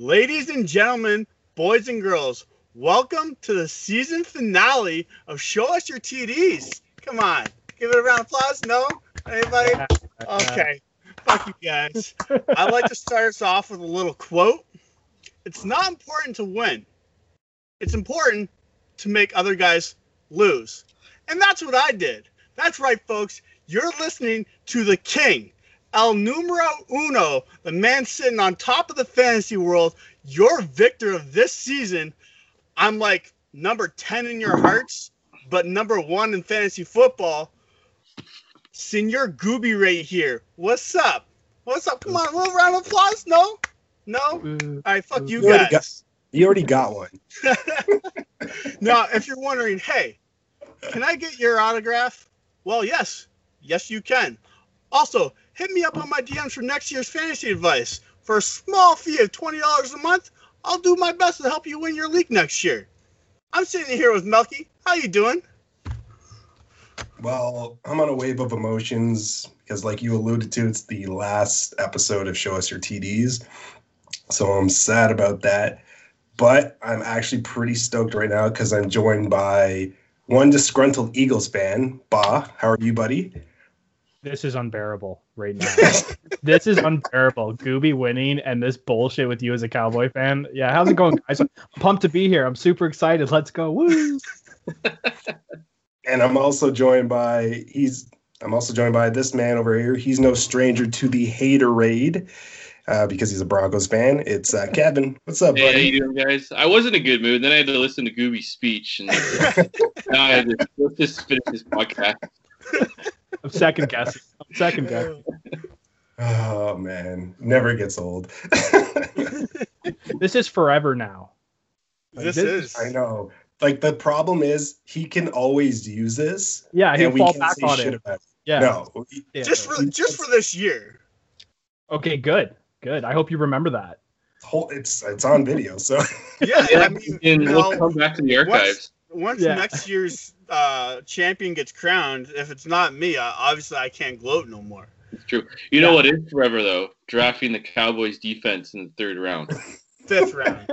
Ladies and gentlemen, boys and girls, welcome to the season finale of Show Us Your TDs. Come on, give it a round of applause. No? Anybody? Okay. Fuck you guys. I'd like to start us off with a little quote. It's not important to win. It's important to make other guys lose. And that's what I did. That's right, folks. You're listening to the king, El Numero Uno, the man sitting on top of the fantasy world, your victor of this season. I'm like number 10 in your hearts, but number one in fantasy football. Senor Gooby right here. What's up? What's up? Come on, a little round of applause. No? No? All right, fuck you You already guys. You already got one. now, if you're wondering, hey, can I get your autograph? Well, yes. Yes, you can. Also, hit me up on my DMs for next year's fantasy advice. For a small fee of $20 a month, I'll do my best to help you win your league next year. I'm sitting here with Melky. How you doing? Well, I'm on a wave of emotions because, like you alluded to, it's the last episode of Show Us Your TDs. So I'm sad about that. But I'm actually pretty stoked right now because I'm joined by one disgruntled Eagles fan. Ba, how are you, buddy? This is unbearable right now. this is unbearable. Gooby winning and this bullshit with you as a Cowboy fan. Yeah, how's it going, guys? I'm pumped to be here. I'm super excited. Let's go. Woo! And I'm also joined by he's I'm also joined by this man over here. He's no stranger to the haterade uh, because he's a Broncos fan. It's uh, Kevin. What's up, Hey, how buddy? you doing, guys? I was in a good mood. Then I had to listen to Gooby's speech, and now I had to let's just finish this podcast. I'm second guessing. I'm second guessing. Oh man, never gets old. This is forever now. This this- is. I know. Like the problem is he can always use this. Yeah, he'll we fall can back say on shit it. about it. Yeah. No, yeah. Just for just for this year. Okay, good. Good. I hope you remember that. whole, it's it's on video. So Yeah, yeah, I mean, and we'll come back to the archives. once Yeah. next year's uh, champion gets crowned, if it's not me, uh, obviously I can't gloat no more. It's true. You know what is forever though? Drafting the Cowboys defense in the third round. Fifth round.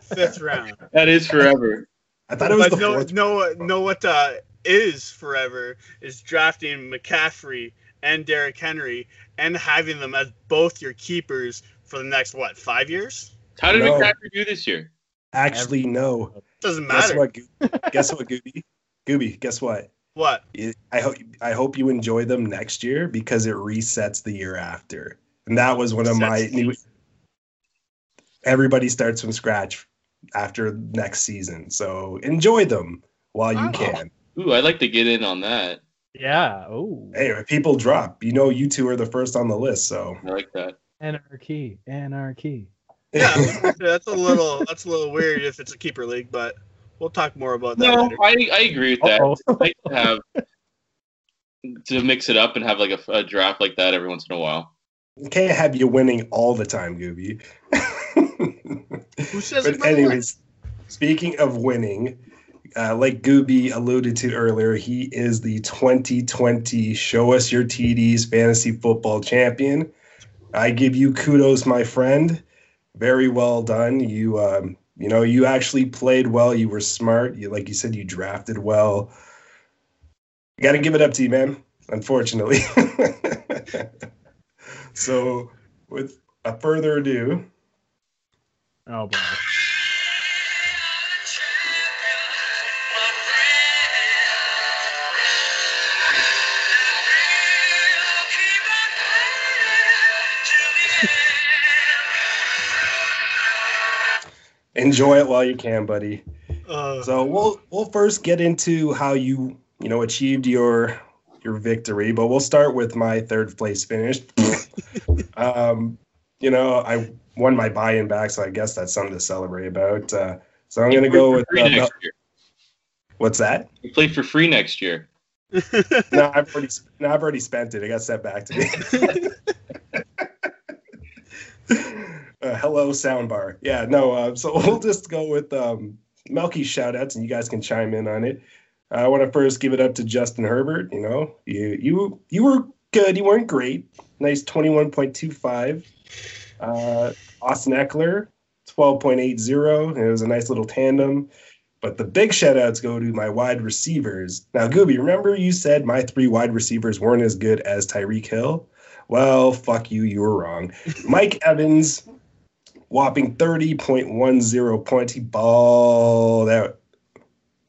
Fifth round. That is forever. I thought it was But the no, fourth. no, no. What uh, is forever is drafting McCaffrey and Derrick Henry and having them as both your keepers for the next what five years? How did No. McCaffrey do this year? Actually, no. Doesn't Guess matter. what? Goo- guess what, Gooby? Gooby, guess what? What? I hope I hope you enjoy them next year because it resets the year after. And that was one of my new. Everybody starts from scratch after next season, so enjoy them while you Oh. can. Ooh, I'd like to get in on that. Yeah. Oh. Hey, people drop, you know you two are the first on the list, so I like that. Anarchy. Anarchy. Yeah, that's a little that's a little weird if it's a keeper league, but we'll talk more about that No, later. I, I agree with that. Uh-oh. It's nice to have to mix it up and have like a, a draft like that every once in a while. can't have you winning all the time, Gooby. Who says but anyways, speaking of winning, uh, like Gooby alluded to earlier, he is the 2020 Show Us Your TDs Fantasy Football Champion. I give you kudos, my friend. Very well done. You, um, you know, you actually played well. You were smart. You, like you said, you drafted well. Got to give it up to you, man. Unfortunately. so, with a further ado, Oh boy. Enjoy it while you can, buddy. Uh, So we'll we'll first get into how you you know achieved your your victory, but we'll start with my third place finish. um, you know, I won my buy-in back, so I guess that's something to celebrate about. Uh, so I'm gonna go with uh, next year. what's that? You play for free next year. No, I've already no, I've already spent it. It got sent back to me. uh, hello, soundbar. Yeah, no. Uh, so we'll just go with um, Melky's shout outs, and you guys can chime in on it. I want to first give it up to Justin Herbert. You know, you you you were good. You weren't great. Nice twenty one point two five. Uh, Austin Ekeler, 12.80. It was a nice little tandem. But the big shout outs go to my wide receivers. Now, Gooby, remember you said my three wide receivers weren't as good as Tyreek Hill? Well, fuck you, you were wrong. Mike Evans, whopping 30.10 points. He balled out.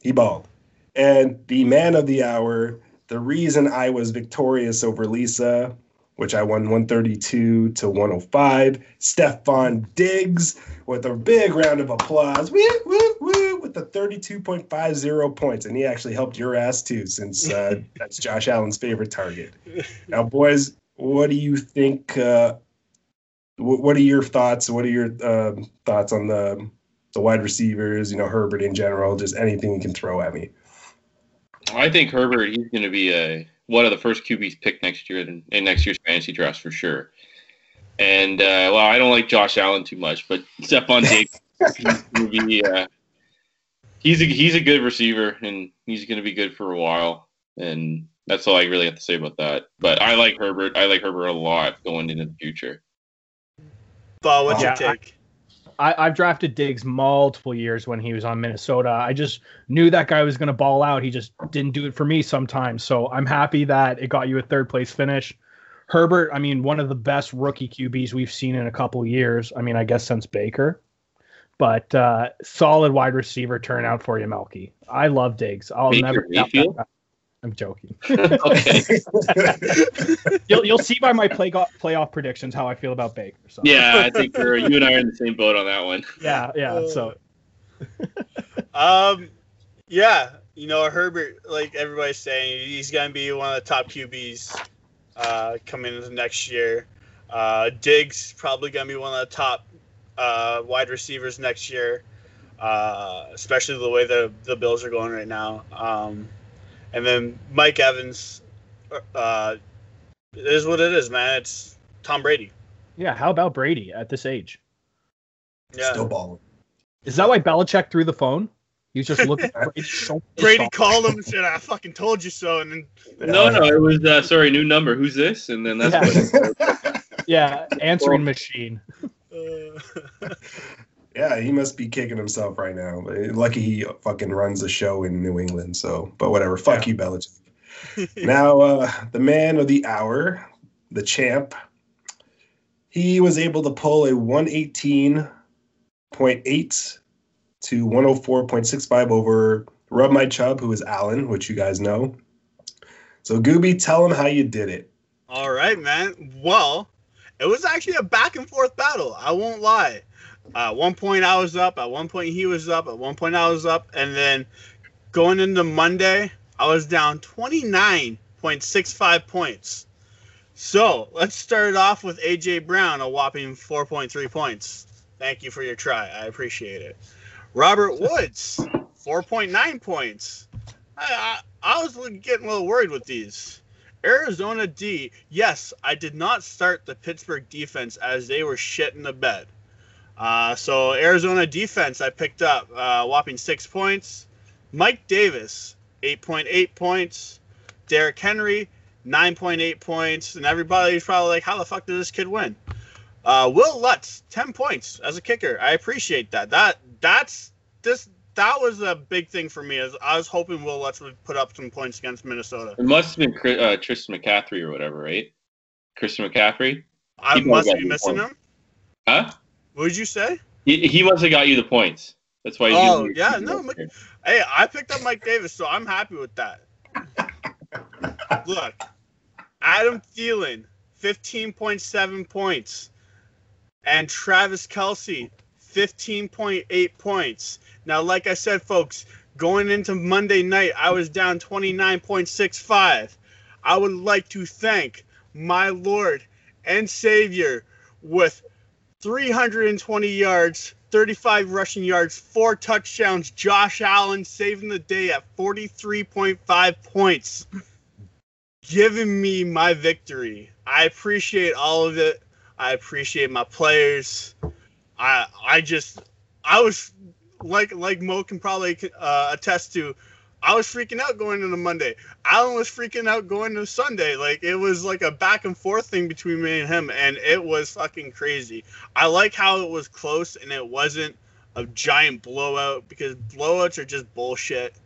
He balled. And the man of the hour, the reason I was victorious over Lisa, which I won 132 to 105, Stefon Diggs with a big round of applause. Woo, woo, woo, with the 32.50 points. And he actually helped your ass too, since uh, that's Josh Allen's favorite target. Now, boys, what do you think? Uh, what are your thoughts? What are your uh, thoughts on the the wide receivers? You know, Herbert in general. Just anything you can throw at me. I think Herbert. He's going to be a one of the first QBs picked next year in, in next year's fantasy drafts for sure. And uh, well, I don't like Josh Allen too much, but Stefon Diggs, he's be. Uh, he's a he's a good receiver, and he's going to be good for a while. And that's all I really have to say about that. But I like Herbert. I like Herbert a lot going into the future. Bob, what's Yeah, your take? I, I've drafted Diggs multiple years when he was on Minnesota. I just knew that guy was going to ball out. He just didn't do it for me sometimes. So I'm happy that it got you a third place finish. Herbert, I mean, one of the best rookie QBs we've seen in a couple years. I mean, I guess since Baker. But uh, solid wide receiver turnout for you, Melky. I love Diggs. I'll Baker never. doubt that Mayfield? guy. I'm joking. okay. you'll, you'll see by my play playoff predictions how I feel about Baker. So. Yeah, I think we're, you and I are in the same boat on that one. yeah, yeah. So Um, yeah, you know Herbert, like everybody's saying, he's gonna be one of the top QBs uh, coming into next year. Uh, Diggs probably gonna be one of the top uh, wide receivers next year, uh, especially the way the the Bills are going right now. Um, and then Mike Evans, uh, it is what it is, man. It's Tom Brady. yeah, how about Brady at this age? Yeah, Still balling. Is that why Belichick threw the phone? He was just looking. at Brady so Brady called him and said, "I fucking told you so," and then No, no, it was uh, sorry, new number. Who's this? And then that's Yeah. what. Yeah, answering machine. uh, Yeah, he must be kicking himself right now. Lucky he fucking runs a show in New England. So, but whatever. Fuck you, Belichick. now, uh, the man of the hour, the champ, he was able to pull a 118.8 to 104.65 over Rub My Chub, who is Allen, which you guys know. So, Gooby, tell him how you did it. All right, man. Well, it was actually a back and forth battle. I won't lie. At one point I was up. At one point he was up. At one point I was up. And then going into Monday, I was down 29.65 points. So let's start off with AJ Brown, a whopping 4.3 points. Thank you for your try. I appreciate it. Robert Woods, 4.9 points. I, I, I was getting a little worried with these. Arizona D, yes, I did not start the Pittsburgh defense as they were shit in the bed. Uh, so Arizona defense, I picked up uh, whopping six points. Mike Davis, 8.8 points. Derrick Henry, 9.8 points. And everybody's probably like, how the fuck did this kid win? Uh, Wil Lutz, 10 points as a kicker. I appreciate that. That that's this that was a big thing for me. As I was hoping Wil Lutz would put up some points against Minnesota. It must have been Chris- uh, Tristan McCaffrey or whatever, right? Christian McCaffrey, I He must be missing points. him. huh? What did you say? He, he must have got you the points. That's why. he's Oh, yeah, no, Mc- Hey, I picked up Mike Davis, so I'm happy with that. Look, Adam Thielen, 15.7 points, and Travis Kelce, 15.8 points. Now, like I said, folks, going into Monday night, I was down 29.65. I would like to thank my Lord and Savior with 320 yards, 35 rushing yards, four touchdowns. Josh Allen saving the day at 43.5 points, giving me my victory. I appreciate all of it. I appreciate my players. I I just I was like like Mo can probably uh, attest to. I was freaking out going into Monday. Allen was freaking out going to Sunday. Like it was like a back and forth thing between me and him, and it was fucking crazy. I like how it was close and it wasn't a giant blowout because blowouts are just bullshit.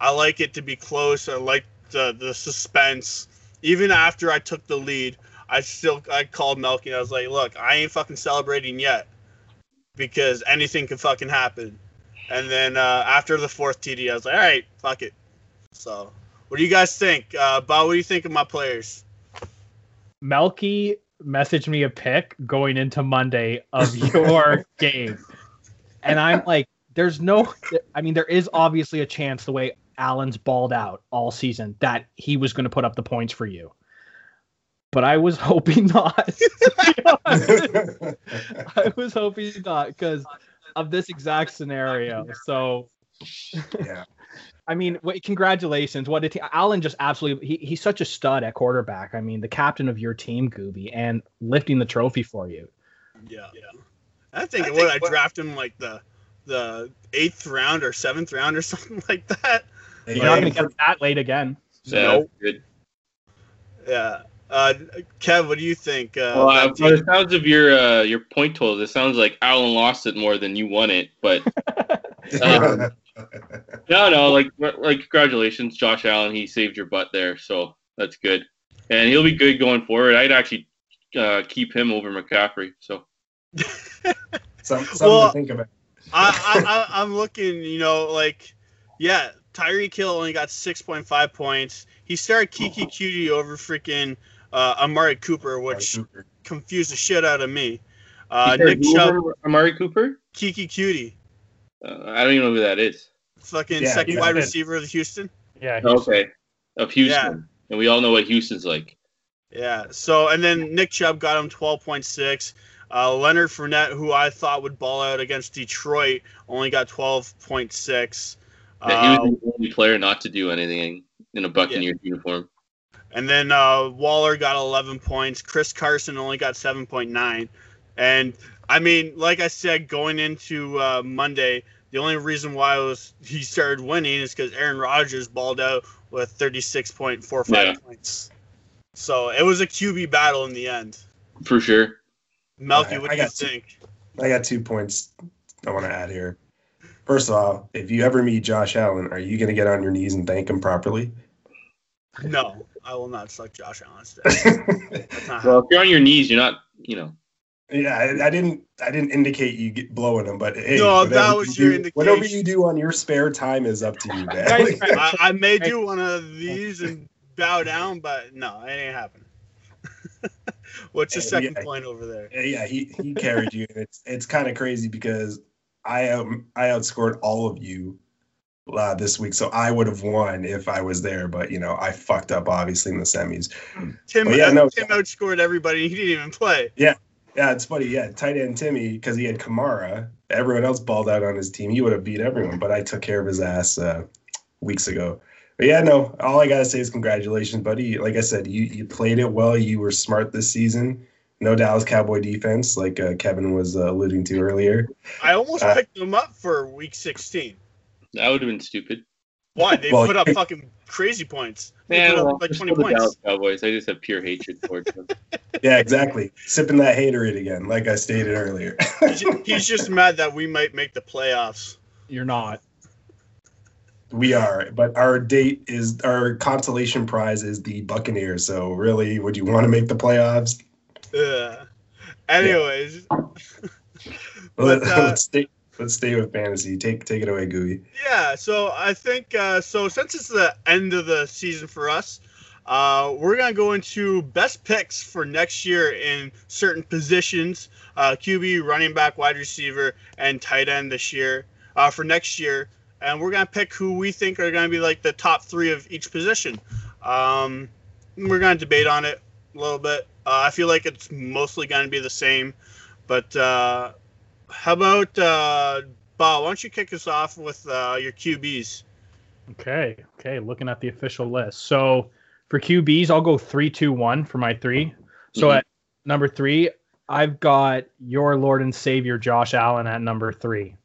I like it to be close. I like the the suspense. Even after I took the lead, I still I called Melky. And I was like, "Look, I ain't fucking celebrating yet because anything could fucking happen." And then uh, after the fourth TD, I was like, all right, fuck it. So, what do you guys think? Uh, Bob, what do you think of my players? Melky messaged me a pic going into Monday of your game. And I'm like, there's no, I mean, there is obviously a chance the way Allen's balled out all season that he was going to put up the points for you. But I was hoping not. I was hoping not because of this exact scenario. So, yeah. I mean, wait, congratulations! What did he, Allen just absolutely? He, he's such a stud at quarterback. I mean, the captain of your team, Gooby, and lifting the trophy for you. Yeah, yeah. I think, I what think I drafted him like the the eighth round or seventh round or something like that. You're not going to get that late again. So. Nope. Good. Yeah. Uh, Kev, what do you think? Uh, well, uh, by the sounds of your uh, your point totals, it sounds like Allen lost it more than you won it. But um, no, no, like like congratulations, Josh Allen. He saved your butt there, so that's good, and he'll be good going forward. I'd actually uh, keep him over McCaffrey. So Some, something well, to think about. I, I I'm looking, you know, like yeah, Tyreek Hill only got six point five points. He started Keke Coutee over freaking uh, Amari Cooper, which Cooper. confused the shit out of me. Uh, Nick Chubb, Amari Cooper, Keke Coutee. Uh, I don't even know who that is. Fucking yeah, second wide receiver of Houston. Yeah. Houston. Okay. Of Houston, yeah. and we all know what Houston's like. Yeah. So and then Nick Chubb got him twelve point six. Uh, Leonard Fournette, who I thought would ball out against Detroit, only got twelve point six. Yeah, he was uh, the only player not to do anything in a Buccaneers yeah. uniform. And then uh, Waller got 11 points. Chris Carson only got 7.9. And I mean, like I said, going into uh, Monday, the only reason why was he started winning is because Aaron Rodgers balled out with 36.45 yeah. points. So it was a QB battle in the end. For sure. Melky, what I, do I you think? I got two points I want to add here. First of all, if you ever meet Josh Allen, are you going to get on your knees and thank him properly? No. I will not suck Josh Allen's dick. well, if you're on your knees, you're not, you know. Yeah, I, I didn't. I didn't indicate you get blowing them, but hey, no, that was your do, indication. Whatever you do on your spare time is up to you, man. I, I, may do one of these and bow down, but no, it ain't happening. What's the second yeah, point over there? Yeah, he he carried you. It's it's kind of crazy because I um I outscored all of you uh, this week, so I would have won if I was there. But you know, I fucked up obviously in the semis. Tim, but yeah, no, Tim outscored everybody. He didn't even play. Yeah, yeah, it's funny. Yeah, tight end Timmy because he had Kamara. Everyone else balled out on his team. He would have beat everyone, but I took care of his ass uh, weeks ago. But yeah, no, all I gotta say is congratulations, buddy. Like I said, you you played it well. You were smart this season. No Dallas Cowboy defense, like uh, Kevin was uh, alluding to earlier. I almost uh, picked them up for Week 16. That would have been stupid. Why? They well, put up fucking crazy points. They well, like 20 points. Dallas Cowboys. I just have pure hatred towards them. yeah, exactly. Sipping that haterade again, like I stated earlier. He's just mad that we might make the playoffs. You're not. We are, but our date is our consolation prize is the Buccaneers. So really, would you want to make the playoffs? Yeah. Anyways. Yeah. but, uh, let's stay, let's stay with fantasy. Take take it away, Gooey. Yeah, so I think uh, so. Since it's the end of the season for us, uh, we're gonna go into best picks for next year in certain positions: uh, QB, running back, wide receiver, and tight end this year uh, for next year. And we're gonna pick who we think are gonna be like the top three of each position. Um, we're gonna debate on it a little bit. Uh, I feel like it's mostly gonna be the same, but uh, how about uh, Bob? Why don't you kick us off with uh, your QBs? Okay, okay. Looking at the official list. So for QBs, I'll go three, two, one for my three. So mm-hmm. at number three, I've got your Lord and Savior Josh Allen at number three,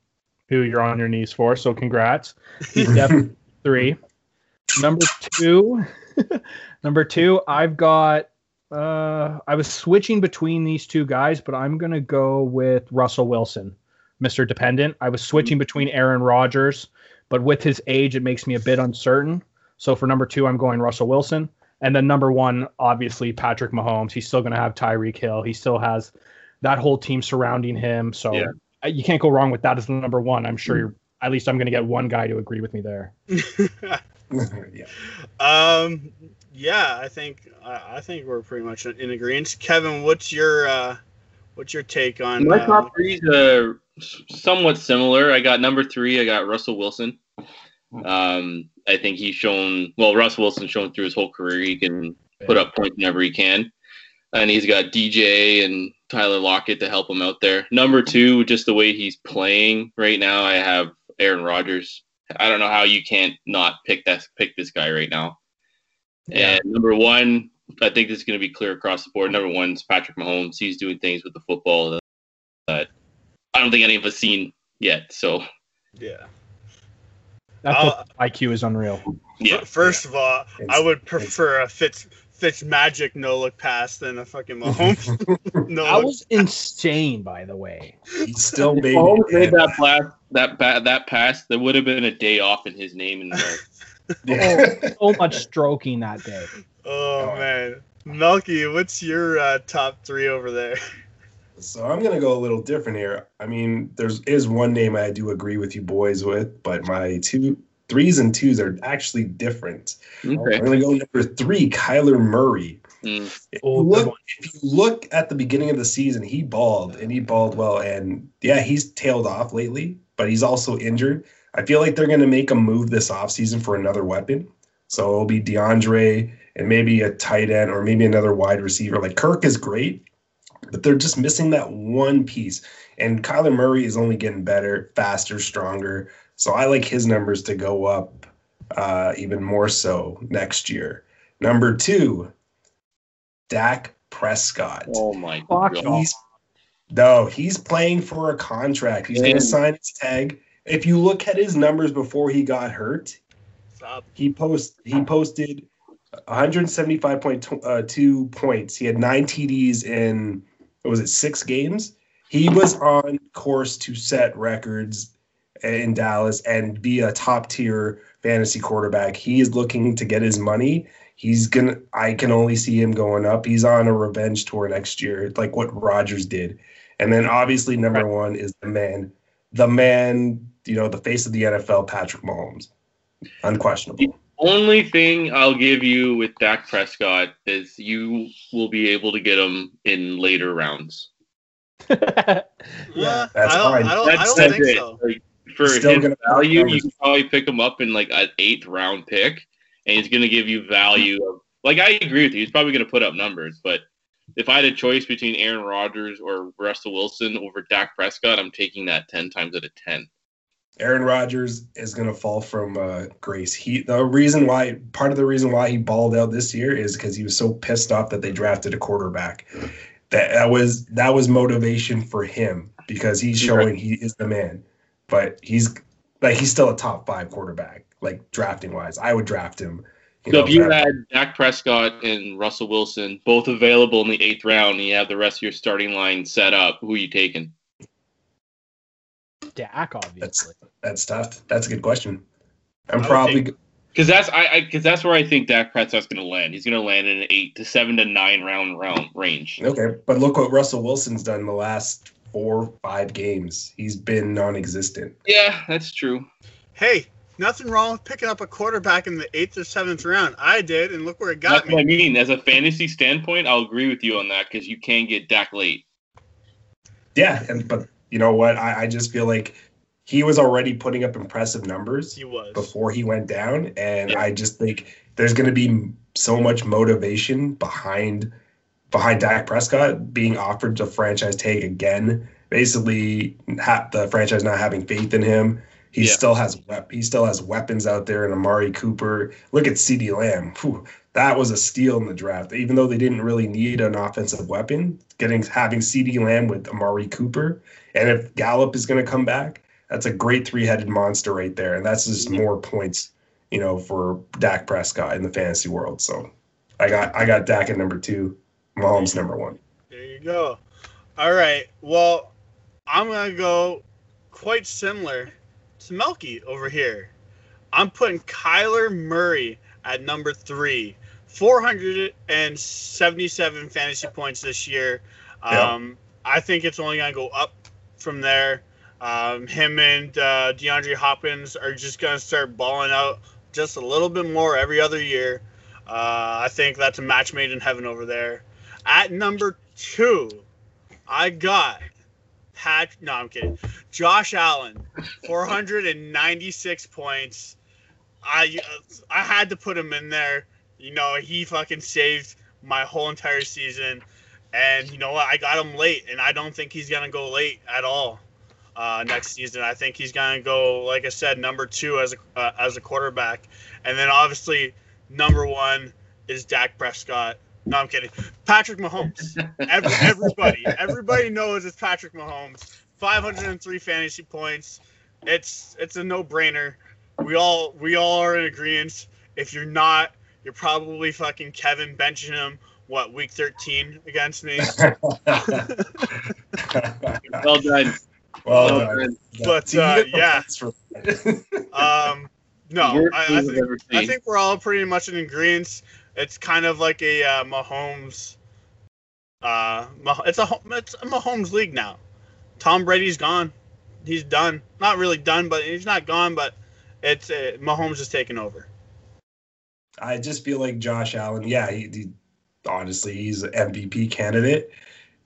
who you're on your knees for. So congrats. He's definitely three. Number two, number two, I've got. Uh, I was switching between these two guys, but I'm gonna go with Russell Wilson, Mr. Dependent. I was switching between Aaron Rodgers, but with his age, it makes me a bit uncertain. So for number two, I'm going Russell Wilson, and then number one, obviously Patrick Mahomes. He's still gonna have Tyreek Hill. He still has that whole team surrounding him. So Yeah. you can't go wrong with that as the number one. I'm sure you're. At least I'm gonna get one guy to agree with me there. yeah. um, yeah, I think I, I think we're pretty much in agreement. Kevin, what's your uh, what's your take on? My uh, top three are somewhat similar. I got number three. I got Russell Wilson. Um, I think he's shown well. Russell Wilson's shown through his whole career he can put up points whenever he can, and he's got DJ and Tyler Lockett to help him out there. Number two, just the way he's playing right now, I have Aaron Rodgers. I don't know how you can't not pick that pick this guy right now. Yeah. And number one, I think this is going to be clear across the board. Number one is Patrick Mahomes. He's doing things with the football that, that I don't think any of us seen yet. So Yeah. That I'll- IQ is unreal. yeah, F- First of all, I would prefer a Fitz Fitz magic no look pass than a fucking Mahomes no That look. was insane, by the way. He still made Mahomes made that pass. That ba- that pass. There would have been a day off in his name. In the, Yeah. So much stroking that day. Oh man, Melky, what's your uh, top three over there? So I'm gonna go a little different here. I mean, there's is one name I do agree with you boys with, but my two threes and twos are actually different. okay. I'm gonna go number three, Kyler Murray. Mm. If Oh, good look, if you look at the beginning of the season, he balled and he balled well. And yeah, he's tailed off lately, but he's also injured. I feel like they're going to make a move this offseason for another weapon. So it'll be DeAndre and maybe a tight end or maybe another wide receiver. Like Kirk is great, but they're just missing that one piece. And Kyler Murray is only getting better, faster, stronger. So I like his numbers to go up uh, even more so next year. Number two, Dak Prescott. Oh my god. He's no, he's playing for a contract. He's going to sign his tag. If you look at his numbers before he got hurt, he post he posted 175.2 uh, points. He had nine TDs in what was it six games. He was on course to set records in Dallas and be a top tier fantasy quarterback. He is looking to get his money. He's gonna. I can only see him going up. He's on a revenge tour next year, like what Rodgers did. And then obviously number one is the man, the man. You know, the face of the NFL, Patrick Mahomes, unquestionable. Only thing I'll give you with Dak Prescott is you will be able to get him in later rounds. Yeah, that's I don't, fine. I don't, I That's, don't that's think it. so. Like, for He's still his gonna- value, you can probably pick him up in like an eighth round pick, and he's going to give you value. Of, like I agree with you, he's probably going to put up numbers, but if I had a choice between Aaron Rodgers or Russell Wilson over Dak Prescott, I'm taking that ten times out of ten. Aaron Rodgers is going to fall from uh, grace. He the reason why part of the reason why he balled out this year is because he was so pissed off that they drafted a quarterback. That that was that was motivation for him because he's showing he is the man. But he's like he's still a top five quarterback, like drafting wise. I would draft him. So know, if you had Dak Prescott and Russell Wilson both available in the eighth round, and you have the rest of your starting line set up, who are you taking? Dak, obviously. that's tough. That's a good question. I I'm would probably Because that's I because that's where I think Dak Prescott's going to land. He's going to land in an eight to seven to nine round round range. okay. But look what Russell Wilson's done the last four, five games. He's been non-existent. Yeah, that's true. Hey, nothing wrong with picking up a quarterback in the eighth or seventh round. I did, and look where it got That's what I mean. As a fantasy standpoint, I'll agree with you on that because you can get Dak late. Yeah, and but you know what? I, I just feel like he was already putting up impressive numbers He was. before he went down, and Yeah. I just think there's going to be so much motivation behind behind Dak Prescott being offered a franchise tag again. Basically, ha- the franchise not having faith in him. He Yeah. still has wep- he still has weapons out there, and Amari Cooper. Look at CeeDee Lamb. Whew, that was a steal in the draft. Even though they didn't really need an offensive weapon, getting having CeeDee Lamb with Amari Cooper, and if Gallup is going to come back, that's a great three-headed monster right there, and that's just more points you know, for Dak Prescott in the fantasy world. So I got I got Dak at number two, Mahomes number one. There you go. All right. Well, I'm gonna go quite similar to Melky over here. I'm putting Kyler Murray at number three. 477 fantasy points this year. Um, I think it's only gonna go up from there. Um, him and uh, DeAndre Hopkins are just gonna start balling out just a little bit more every other year. Uh, I think that's a match made in heaven over there. At number two, I got Pat. No, I'm kidding. Josh Allen, 496 points. I I had to put him in there. You know, he fucking saved my whole entire season. And you know what? I got him late, and I don't think he's gonna go late at all uh, next season. I think he's gonna go, like I said, number two as a uh, as a quarterback, and then obviously number one is Dak Prescott. No, I'm kidding. Patrick Mahomes. Every, everybody, everybody knows it's Patrick Mahomes. 503 fantasy points. It's it's a no brainer. We all we all are in agreement. If you're not, you're probably fucking Kevin benching him. What week 13 against me? Well done. Well, Well done. done. But, uh, yeah. points for that? Um, no, I, I think I think we're all pretty much in agreement. It's kind of like a uh, Mahomes. Uh, Mah- it's a Ho- it's a Mahomes league now. Tom Brady's gone. He's done. Not really done, but he's not gone. But it's uh, Mahomes is taking over. I just feel like Josh Allen. Yeah, he, he honestly he's an MVP candidate.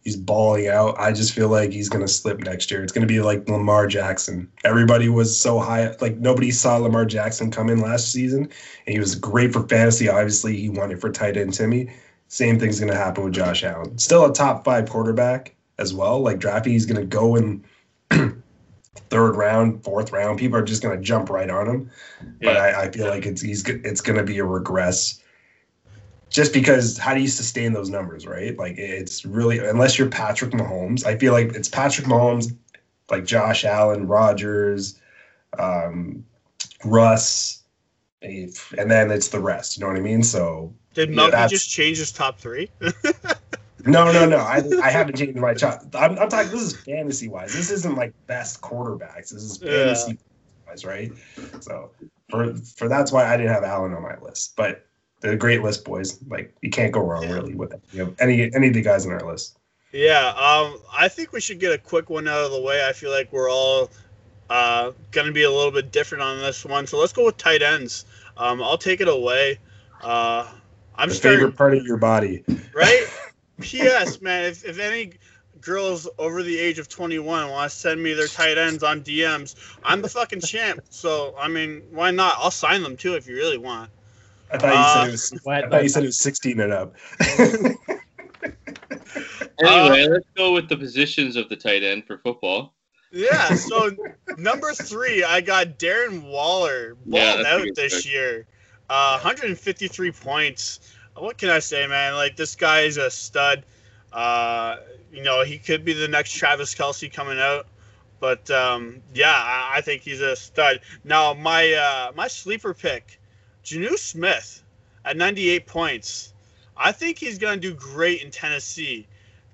He's balling out. I just feel like he's gonna slip next year. It's gonna be like Lamar Jackson. Everybody was so high, like nobody saw Lamar Jackson come in last season, and he was great for fantasy. Obviously, he won it for tight end Timmy. Same thing's gonna happen with Josh Allen. Still a top five quarterback as well. Like drafting, he's gonna go in third round, fourth round. People are just gonna jump right on him. But I, I feel like it's he's it's gonna be a regress. Just because how do you sustain those numbers, right? Like it's really unless you're Patrick Mahomes. I feel like it's Patrick Mahomes, like Josh Allen, Rodgers, um, Russ, and then it's the rest. You know what I mean? So Did Yeah, Melky that's- just change his top three? no, no, no. I, I haven't changed my shot. I'm, I'm talking. This is fantasy wise. This isn't like best quarterbacks. This is Yeah. fantasy wise, right? So for for that's why I didn't have Allen on my list. But they're great list, boys. Like you can't go wrong Yeah. really with any of any any of the guys on our list. Yeah, um, I think we should get a quick one out of the way. I feel like we're all uh, going to be a little bit different on this one. So let's go with tight ends. Um, I'll take it away. Uh, I'm The starting, favorite part of your body. right? P.S. Man, if, if any girls over the age of 21 want to send me their tight ends on DMs, I'm the fucking champ. So, I mean, why not? I'll sign them too if you really want. I thought you Uh, said it was. I thought you said it was 16 and up. Anyway, let's go with the positions of the tight end for football. Yeah, so number three, I got Darren Waller Yeah, balled that's out this pick. year. Uh, 153 points. What can I say, man? Like this guy is a stud. Uh, you know, he could be the next Travis Kelce coming out. But um, yeah, I, I think he's a stud. Now my uh, my sleeper pick, Jonnu Smith, at 98 points. I think he's gonna do great in Tennessee.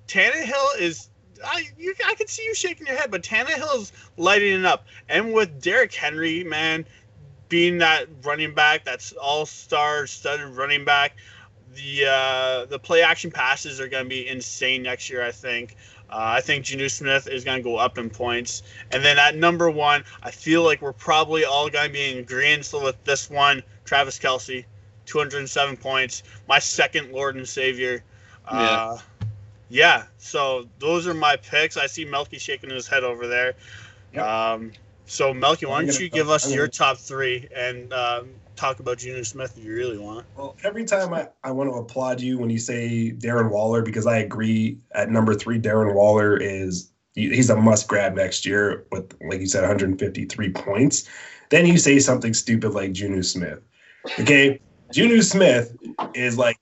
Tannehill is I you I can see you shaking your head, but Tannehill's lighting it up. And with Derrick Henry, man, being that running back, that's all star studded running back, the uh, the play action passes are gonna be insane next year, I think. Uh, I think Jonnu Smith is going to go up in points. And then at number one, I feel like we're probably all going to be in agreement with this one Travis Kelce, 207 points. My second Lord and Savior. Uh, yeah, so those are my picks. I see Melky shaking his head over there. Yep. Um, so, Melky, why don't you give us your top three and um, talk about Junior Smith if you really want? Well, every time I, I want to applaud you when you say Darren Waller because I agree at number three, Darren Waller is he's a must grab next year with like you said 153 points. Then you say something stupid like Jonnu Smith. Okay, Jonnu Smith is like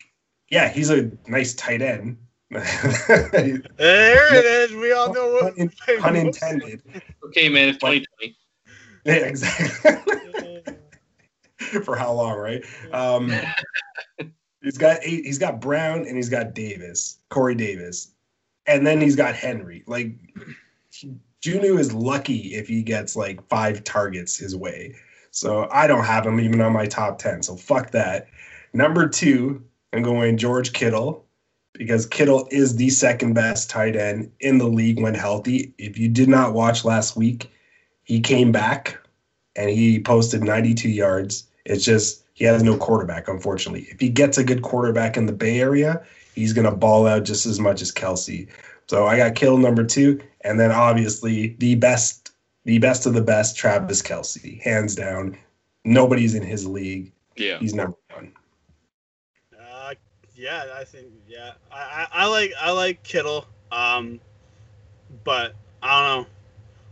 yeah, he's a nice tight end. There it is. We all know what. Pun, pun intended. Okay, man, it's 2020. Yeah, exactly. for how long, right? Um, he's got eight, he's got Brown and he's got Davis, Corey Davis, and then he's got Henry. Like Jonnu is lucky if he gets like five targets his way. So I don't have him even on my top ten. So fuck that. Number two, I'm going George Kittle because Kittle is the second best tight end in the league when healthy. If you did not watch last week, he came back and he posted 92 yards. It's just he has no quarterback, unfortunately. If he gets a good quarterback in the Bay Area, he's gonna ball out just as much as Kelce. So I got Kittle number two, and then obviously the best, the best of the best, Travis Kelce, hands down. Nobody's in his league. Yeah. He's number one. Uh, yeah, I think yeah, I, I, I like I like Kittle, um, but I don't know.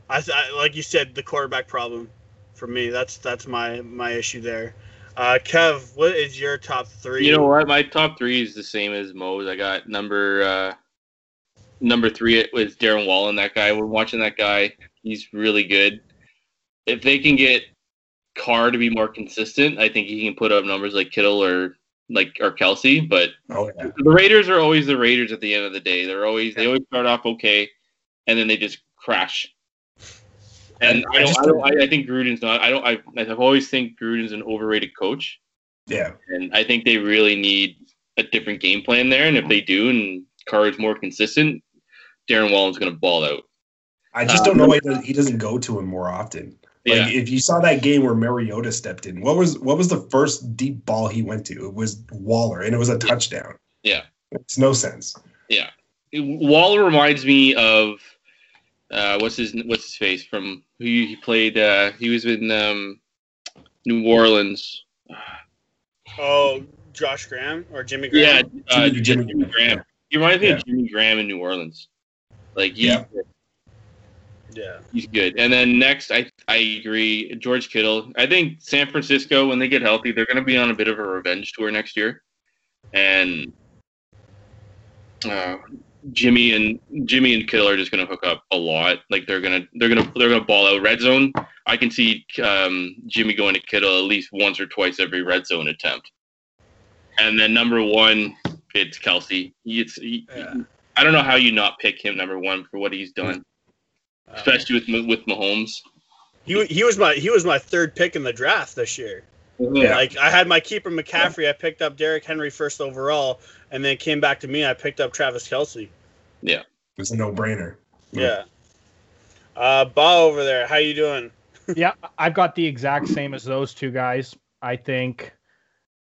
I, I like you said the quarterback problem for me. That's that's my my issue there. Uh, Kev, what is your top three? You know what? My top three is the same as Mo's. I got number uh, number three It was Darren Waller. That guy. We're watching that guy. He's really good. If they can get Carr to be more consistent, I think he can put up numbers like Kittle or like or Kelce. But Oh yeah. the Raiders are always the Raiders at the end of the day. They're always they always start off okay, and then they just crash. And I I, don't, I, don't, I, I think Gruden's not. I don't. I, I've always think Gruden's an overrated coach, Yeah. and I think they really need a different game plan there. And if they do, and Carr is more consistent, Darren Waller's going to ball out. I just don't know why he doesn't- he doesn't go to him more often. Like Yeah, if you saw that game where Mariota stepped in, what was what was the first deep ball he went to? It was Waller, and it was a touchdown. Yeah. It's no sense. Yeah, Waller reminds me of uh, what's his what's his face from who he played. Uh, he was in um, New Orleans. Oh, Josh Graham or Jimmy Yeah, Graham? uh, Jimmy- Jimmy, Jimmy Graham. He reminds me Yeah. of Jimmy Graham in New Orleans. Like he's, Yeah. Yeah. he's good. And then next, I I agree, George Kittle. I think San Francisco, when they get healthy, they're going to be on a bit of a revenge tour next year, and uh, Jimmy and Jimmy and Kittle are just going to hook up a lot. Like they're gonna they're gonna they're gonna ball out red zone. I can see um, Jimmy going to Kittle at least once or twice every red zone attempt. And then number one, it's Kelce. He, it's, he, Yeah. I don't know how you not pick him number one for what he's done, especially with with Mahomes. he, he was my he was my third pick in the draft this year. Yeah. Like I had my keeper McCaffrey. I picked up Derrick Henry first overall, and then it came back to me. I picked up Travis Kelce. Yeah. It's a no brainer. Yeah. Uh, Ba over there, how you doing? yeah, I've got the exact same as those two guys. I think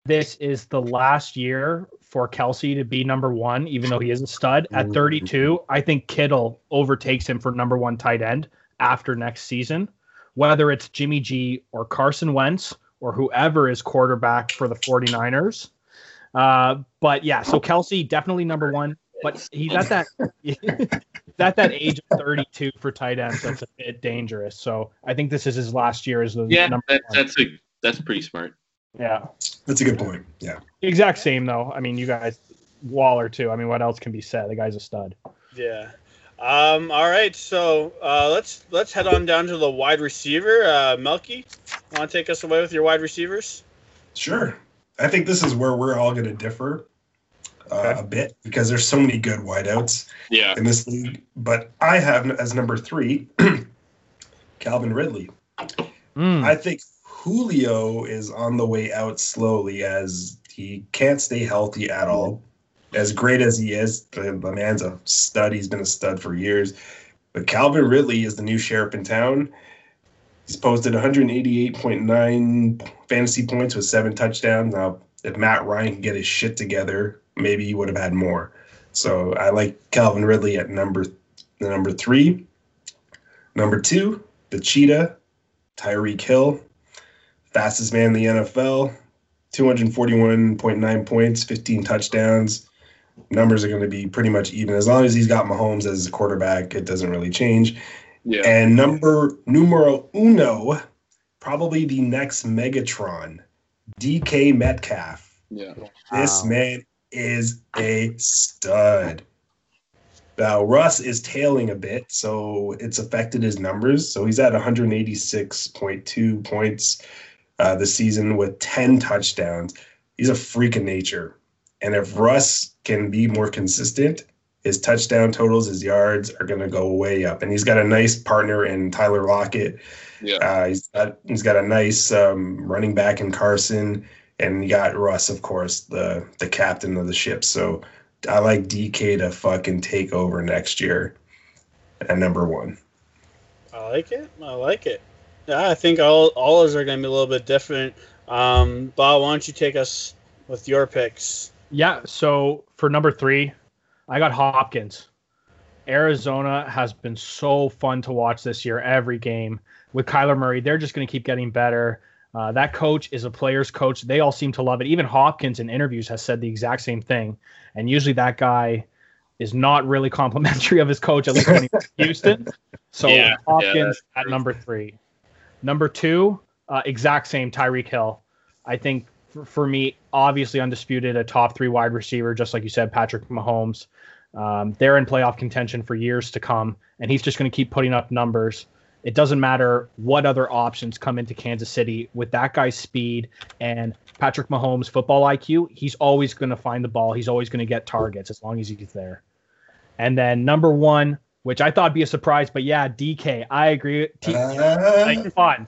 this is the last year for Kelce to be number one, even though he is a stud. At 32, I think Kittle overtakes him for number one tight end after next season, whether it's Jimmy G or Carson Wentz or whoever is quarterback for the 49ers. Uh, but yeah, so Kelce definitely number one, but he's at that he's at that age of 32 for tight ends. That's a bit dangerous. So I think this is his last year as the Yeah, number that, one. that's a that's pretty smart. Yeah, That's a good point. Yeah. exact same though. I mean, you guys, Waller too. I mean, what else can be said? The guy's a stud. Yeah. Um, all right, so uh, let's let's head on down to the wide receiver. Uh, Melky, want to take us away with your wide receivers? Sure. I think this is where we're all going to differ uh, Okay. a bit because there's so many good wideouts Yeah, in this league. But I have as number three Calvin Ridley. Mm. I think Julio is on the way out slowly as he can't stay healthy at all. As great as he is, the, the man's a stud. He's been a stud for years. But Calvin Ridley is the new sheriff in town. He's posted 188.9 fantasy points with seven touchdowns. Now, if Matt Ryan can get his shit together, maybe he would have had more. So I like Calvin Ridley at number number three. Number two, the cheetah, Tyreek Hill, fastest man in the NFL, 241.9 points, 15 touchdowns. Numbers are going to be pretty much even. As long as he's got Mahomes as a quarterback, it doesn't really change. yeah. And number numero uno, probably the next Megatron, DK Metcalf. Yeah. This Wow. man is a stud. Now Russ is tailing a bit, so it's affected his numbers. So he's at 186.2 points, uh, this season with 10 touchdowns. He's a freak of nature. And if Russ can be more consistent, his touchdown totals, his yards are going to go way up. And he's got a nice partner in Tyler Lockett. Yeah. Uh, he's got he's got a nice um, running back in Carson, and you got Russ, of course, the the captain of the ship. So I like DK to fucking take over next year at number one. I like it. I like it. Yeah, I think all all of us are going to be a little bit different. Um, Bob, why don't you take us with your picks? Yeah. So for number three, I got Hopkins. Arizona has been so fun to watch this year. Every game with Kyler Murray, they're just going to keep getting better. Uh, that coach is a player's coach. They all seem to love it. Even Hopkins in interviews has said the exact same thing. And usually that guy is not really complimentary of his coach, at least when he's in Houston. So Yeah, Hopkins yeah, at number three. Number two, uh, exact same Tyreek Hill. I think for, for me, obviously undisputed, a top three wide receiver, just like you said, Patrick Mahomes. Um, they're in playoff contention for years to come, and he's just going to keep putting up numbers. It doesn't matter what other options come into Kansas City with that guy's speed and Patrick Mahomes' football IQ. He's always going to find the ball. He's always going to get targets as long as he's there. And then number one, which I thought would be a surprise, but yeah, DK. I agree. T- Uh, like fun.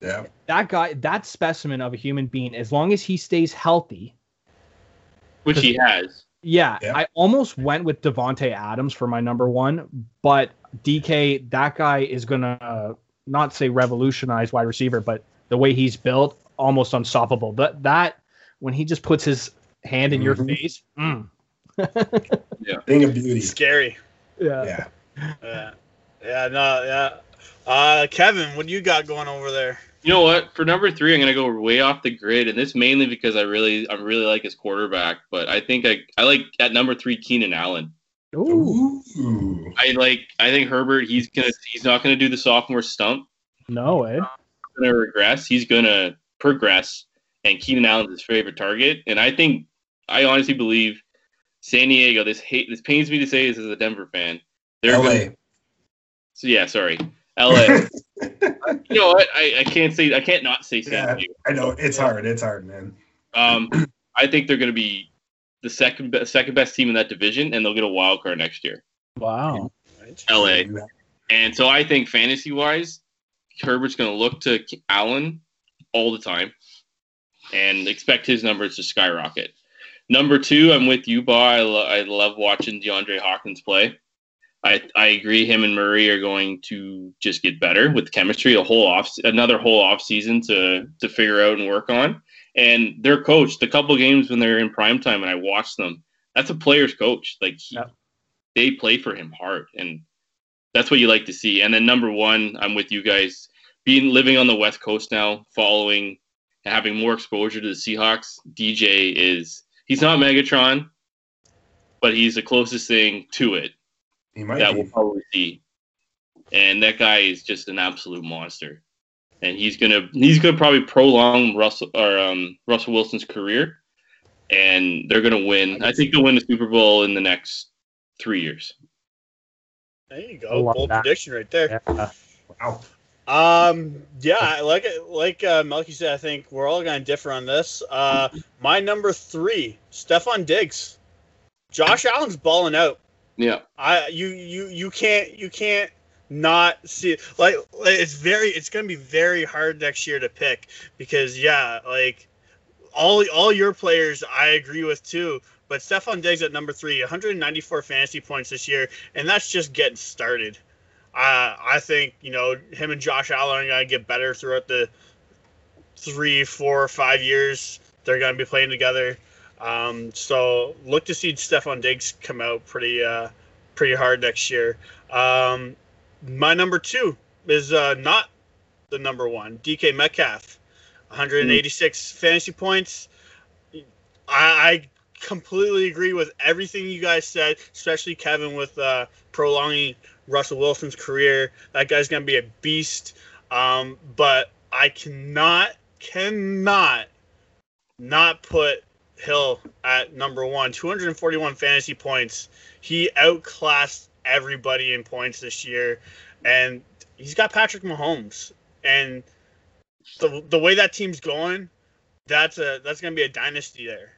yeah. That guy, that specimen of a human being, as long as he stays healthy, Which he has. yeah, Yeah. I almost went with Davante Adams for my number one, but DK, that guy is gonna uh, not say revolutionize wide receiver, but the way he's built, almost unstoppable. That that when he just puts his hand in your Mhm. face, mm. Thing of beauty. Scary. yeah. Yeah. Yeah. Yeah. No. Yeah. Uh, Kevin, what do you got going over there? You know what? For number three, I'm gonna go way off the grid, and this mainly because I really, I really like his quarterback. But I think I, I like at number three Keenan Allen. Ooh, Ooh. I like, I think Herbert. He's gonna, he's not gonna do the sophomore stump. no way. He's gonna regress. He's gonna progress, and Keenan Allen's his favorite target. And I think, I honestly believe, San Diego. This hate, this pains me to say this as a Denver fan. They're LA. Gonna, so yeah, sorry, LA. you know what? I, I can't say, I can't not say San Yeah. Diego. I know it's hard. It's hard, man. Um, I think they're going to be the second be- second best team in that division, and they'll get a wild card next year. Wow. LA, and so I think fantasy wise, Herbert's going to look to Allen all the time, and expect his numbers to skyrocket. Number two, I'm with you, Ba. I, lo- I love watching DeAndre Hopkins play. I, I agree. Him and Murray are going to just get better with chemistry. A whole off, another whole off season to to figure out and work on. And their coach, the couple games when they're in prime time, and I watched them. That's a player's coach. Like he, Yep. they play for him hard, and that's what you like to see. And then number one, I'm with you guys. Being living on the West Coast now, following, having more exposure to the Seahawks. DK is he's not Megatron, but he's the closest thing to it that be. we'll probably see. And that guy is just an absolute monster. And he's gonna he's gonna probably prolong Russell or um, Russell Wilson's career, and they're gonna win. I think they'll win the Super Bowl in the next three years. There you I go. love Bold that. prediction right there. Yeah. Wow. Um, yeah, I like it. Like uh, Melky said, I think we're all going to differ on this. Uh, my number three, Stefon Diggs. Josh Allen's balling out. Yeah, I you you you can't you can't not see like it's very it's gonna be very hard next year to pick because yeah like all all your players I agree with too but Stefon Diggs at number three 194 fantasy points this year and that's just getting started. Uh, I think you know him and Josh Allen are gonna get better throughout the three four five years they're gonna be playing together. Um, so look to see Stefon Diggs come out pretty uh, pretty hard next year. Um, my number two is uh, not the number one. DK Metcalf, 186 fantasy points. I, I completely agree with everything you guys said, especially Kevin with uh, prolonging Russell Wilson's career. That guy's gonna be a beast. Um, but I cannot, cannot not put Hill at number one. 241 fantasy points. He outclassed everybody in points this year, and he's got Patrick Mahomes. And the the way that team's going, that's a that's gonna be a dynasty there,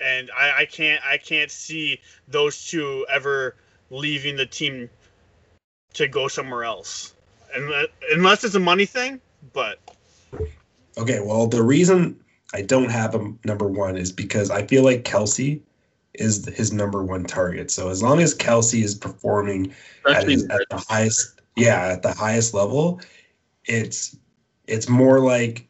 and I, I can't I can't see those two ever leaving the team to go somewhere else, unless, unless it's a money thing. But Okay, well, the reason I don't have him number one is because I feel like Kelce is his number one target. So as long as Kelce is performing at, his, at the highest, yeah, at the highest level, it's it's more like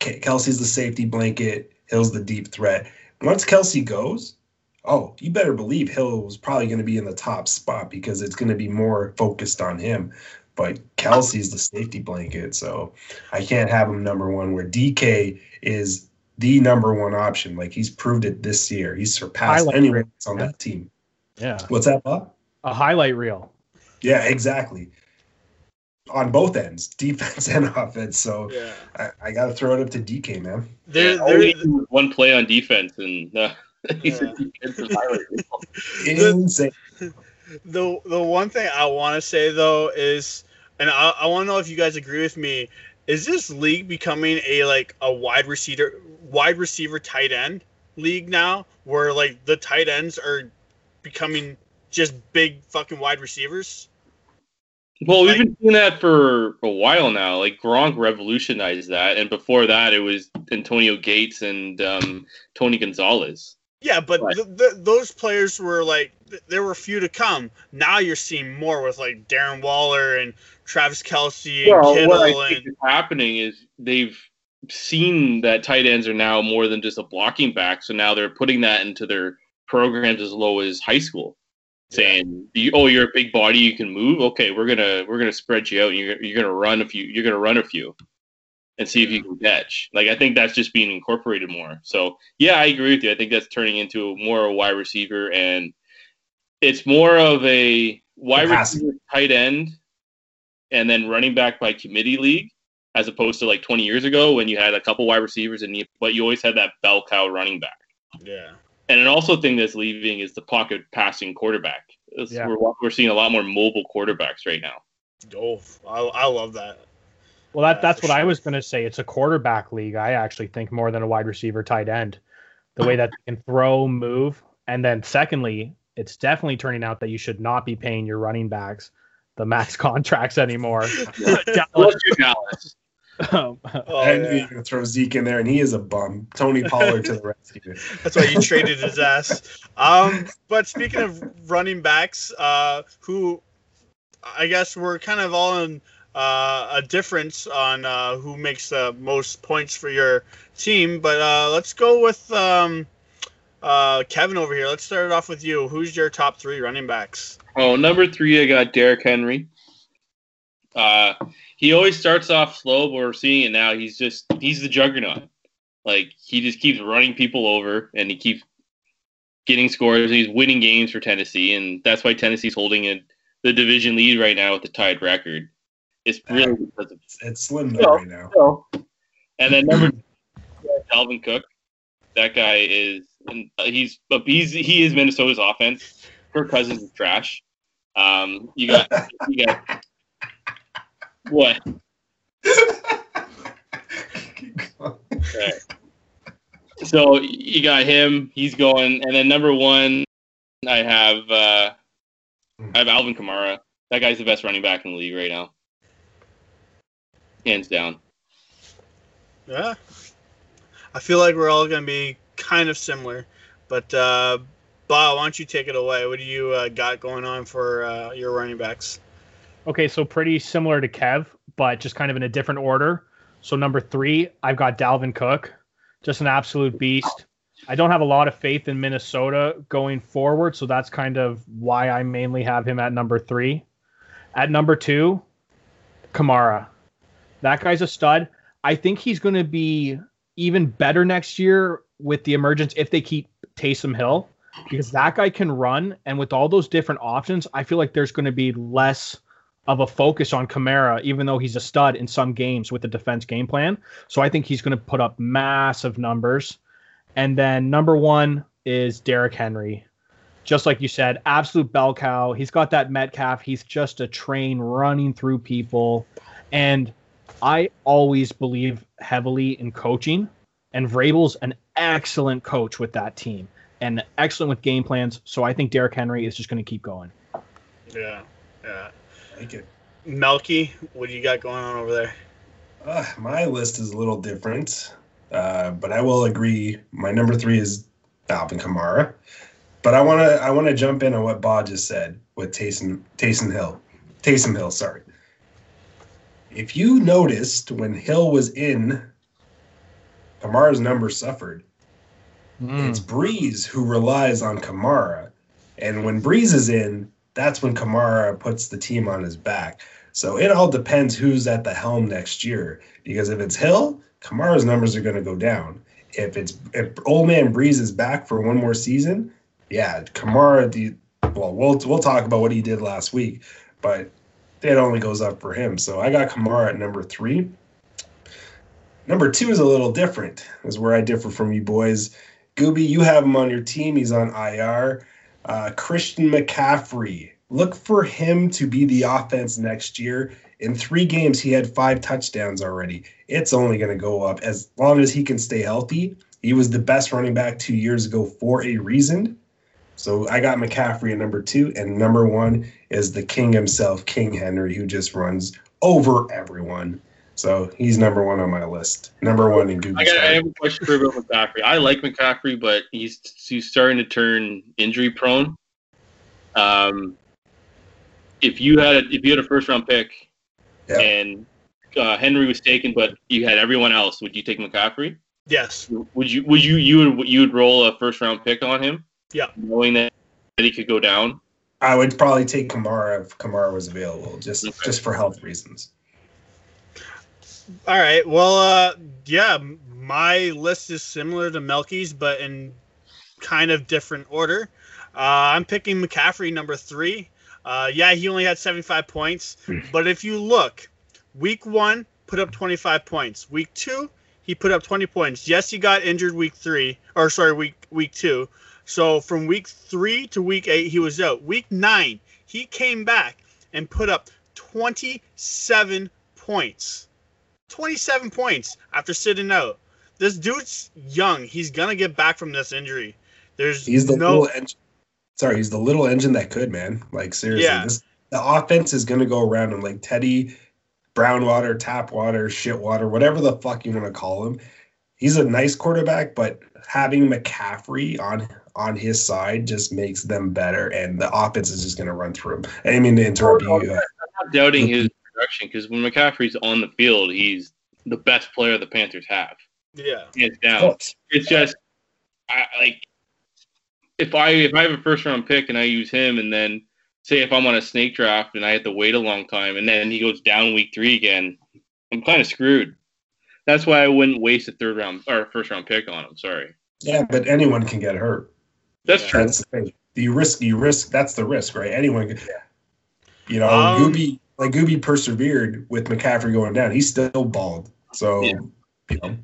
Kelce's the safety blanket, Hill's the deep threat. Once Kelce goes, oh, you better believe Hill is probably going to be in the top spot because it's going to be more focused on him. But Kelce's the safety blanket, so I can't have him number one. Where DK is the number one option, like he's proved it this year. He's surpassed Highlight anyone reel, on yeah. that team. Yeah. What's that, Bob? A highlight reel. Yeah, exactly. On both ends, defense and offense. So yeah, I, I got to throw it up to DK, man. there, All we there, need is one play on defense, and uh, he's Yeah. a defensive highlight reel. Insane. The the one thing I want to say though is, and I, I want to know if you guys agree with me. Is this league becoming a like a wide receiver wide receiver tight end league now, where like the tight ends are becoming just big fucking wide receivers? Well, we've been doing that for a while now. Like Gronk revolutionized that, and before that, it was Antonio Gates and um, Tony Gonzalez. Yeah, but th- th- those players were like there were a few to come. Now you're seeing more with like Darren Waller and Travis Kelce and Well, Kittle what I and is happening is they've seen that tight ends are now more than just a blocking back, so now they're putting that into their programs as low as high school, saying, "You- "Oh, you're a big body, you can move. Okay, we're gonna we're gonna spread you out, and you're you're gonna run a few, you're gonna run a few, and see if you can catch." Like I think that's just being incorporated more. So yeah, I agree with you. I think that's turning into more a wide receiver, and it's more of a wide receiver, tight end, and then running back by committee league, as opposed to like 20 years ago when you had a couple wide receivers and you, but you always had that bell cow running back. yeah. And an also thing that's leaving is the pocket passing quarterback. It's- Yeah. We're, we're seeing a lot more mobile quarterbacks right now. Oh, I, I love that. Well, that that's for what I was going to say. It's a quarterback league. I actually think more than a wide receiver tight end. The way that they can throw, move, and then secondly, it's definitely turning out that you should not be paying your running backs the max contracts anymore. Dallas, Unless you're Dallas. um, Oh, and yeah. you're gonna throw Zeke in there, and he is a bum. Tony Pollard to the rescue. That's why you traded his ass. Um, but speaking of running backs, uh, who I guess we're kind of all in uh, a difference on uh, who makes the most points for your team. But uh, let's go with um, uh, Kevin over here. Let's start it off with you. Who's your top three running backs? Oh, number three, I got Derrick Henry. Uh, he always starts off slow, but we're seeing it now. He's just he's the juggernaut. Like he just keeps running people over, and he keeps getting scores. He's winning games for Tennessee, and that's why Tennessee's holding it, the division lead right now with the tied record. It's really because of It's, it's slim though No. right now. so. And then number two, Dalvin Cook. That guy is and he's but he's he is Minnesota's offense. Kirk Cousins is trash. Um, you got you got what? Right. So you got him. He's going, and then number one, I have uh, I have Alvin Kamara. That guy's the best running back in the league right now, hands down. Yeah, I feel like we're all going to be kind of similar. But uh, Bob, why don't you take it away? What do you uh, got going on for uh, your running backs? okay, so pretty similar to Kev, but just kind of in a different order. So number three, I've got Dalvin Cook, just an absolute beast. I don't have a lot of faith in Minnesota going forward, so that's kind of why I mainly have him at number three. At number two, Kamara. That guy's a stud. I think he's going to be even better next year with the emergence if they keep Taysom Hill, because that guy can run. And with all those different options, I feel like there's going to be less of a focus on Kamara, even though he's a stud in some games with the defense game plan. So I think he's going to put up massive numbers. And then number one is Derrick Henry. Just like you said, absolute bell cow. He's got that Metcalf. He's just a train running through people. And I always believe heavily in coaching, and Vrabel's an excellent coach with that team and excellent with game plans. So I think Derrick Henry is just going to keep going. Yeah, yeah. Like it. Melky, what do you got going on over there? Uh, my list is a little different, uh, but I will agree. My number three is Alvin Kamara, but I want to I want to jump in on what Bob just said with Taysom Taysom Hill, Taysom Hill. Sorry. If you noticed when Hill was in, Kamara's number suffered. Mm. It's Brees who relies on Kamara, and when Brees is in, that's when Kamara puts the team on his back. So it all depends who's at the helm next year. Because if it's Hill, Kamara's numbers are going to go down. If it's if old man Brees is back for one more season, yeah, Kamara. The well, we'll we'll talk about what he did last week, but it only goes up for him. So I got Kamara at number three. Number two is a little different. Is where I differ from you boys. Gooby, you have him on your team. He's on IR. Uh, Christian McCaffrey. Look for him to be the offense next year. In three games, he had five touchdowns already. It's only going to go up as long as he can stay healthy. He was the best running back two years ago for a reason. So I got McCaffrey at number two, and number one is the king himself, King Henry, who just runs over everyone. So he's number one on my list. Number one in Google. I got. I have a question for about McCaffrey. I like McCaffrey, but he's he's starting to turn injury prone. Um, if you had a, if you had a first round pick, Yeah. and uh, Henry was taken, but you had everyone else, would you take McCaffrey? Yes. Would you? Would you? You would you would roll a first round pick on him? Yeah. knowing that that he could go down. I would probably take Kamara if Kamara was available, just Okay. just for health reasons. All right. Well, uh, yeah, my list is similar to Melky's, but in kind of different order. Uh, I'm picking McCaffrey number three. Uh, yeah, he only had 75 points, but if you look, week one put up 25 points. Week two, he put up 20 points. Yes, he got injured week three, or sorry, week week two. So from week three to week eight, he was out. Week nine, he came back and put up 27 points. 27 points after sitting out. This dude's young. He's gonna get back from this injury. There's He's the no little engine. Sorry, he's the little engine that could, man. Like seriously, Yeah. this the offense is gonna go around him like Teddy, Brownwater, Tapwater, Shitwater, whatever the fuck you want to call him. He's a nice quarterback, but having McCaffrey on on his side just makes them better, and the offense is just gonna run through him. I didn't mean to interrupt you. Uh, I'm not doubting his production because when McCaffrey's on the field, he's the best player the Panthers have, yeah. hands down. It's just, I like, if I if I have a first round pick and I use him, and then say if I'm on a snake draft and I have to wait a long time, and then he goes down week three again, I'm kind of screwed. That's why I wouldn't waste a third round or first round pick on him. Sorry, Yeah, but anyone can get hurt. that's true. That's the thing. You risk, you risk. That's the risk, right? Anyone, can, you know, Um, Gooby, like Gooby persevered with McCaffrey going down. He's still bald. So, Yeah. you know,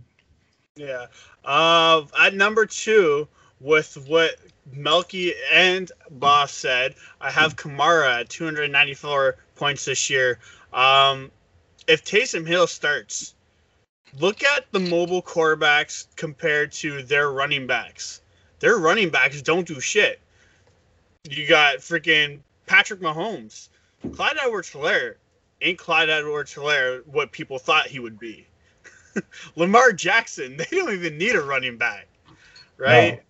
Yeah. Uh, at number two, with what Melky and Boss said, I have Kamara at 294 points this year. Um, if Taysom Hill starts, look at the mobile quarterbacks compared to their running backs. Their running backs don't do shit. You got freaking Patrick Mahomes. Clyde Edwards Helaire ain't Clyde Edwards Helaire what people thought he would be. Lamar Jackson, they don't even need a running back, right?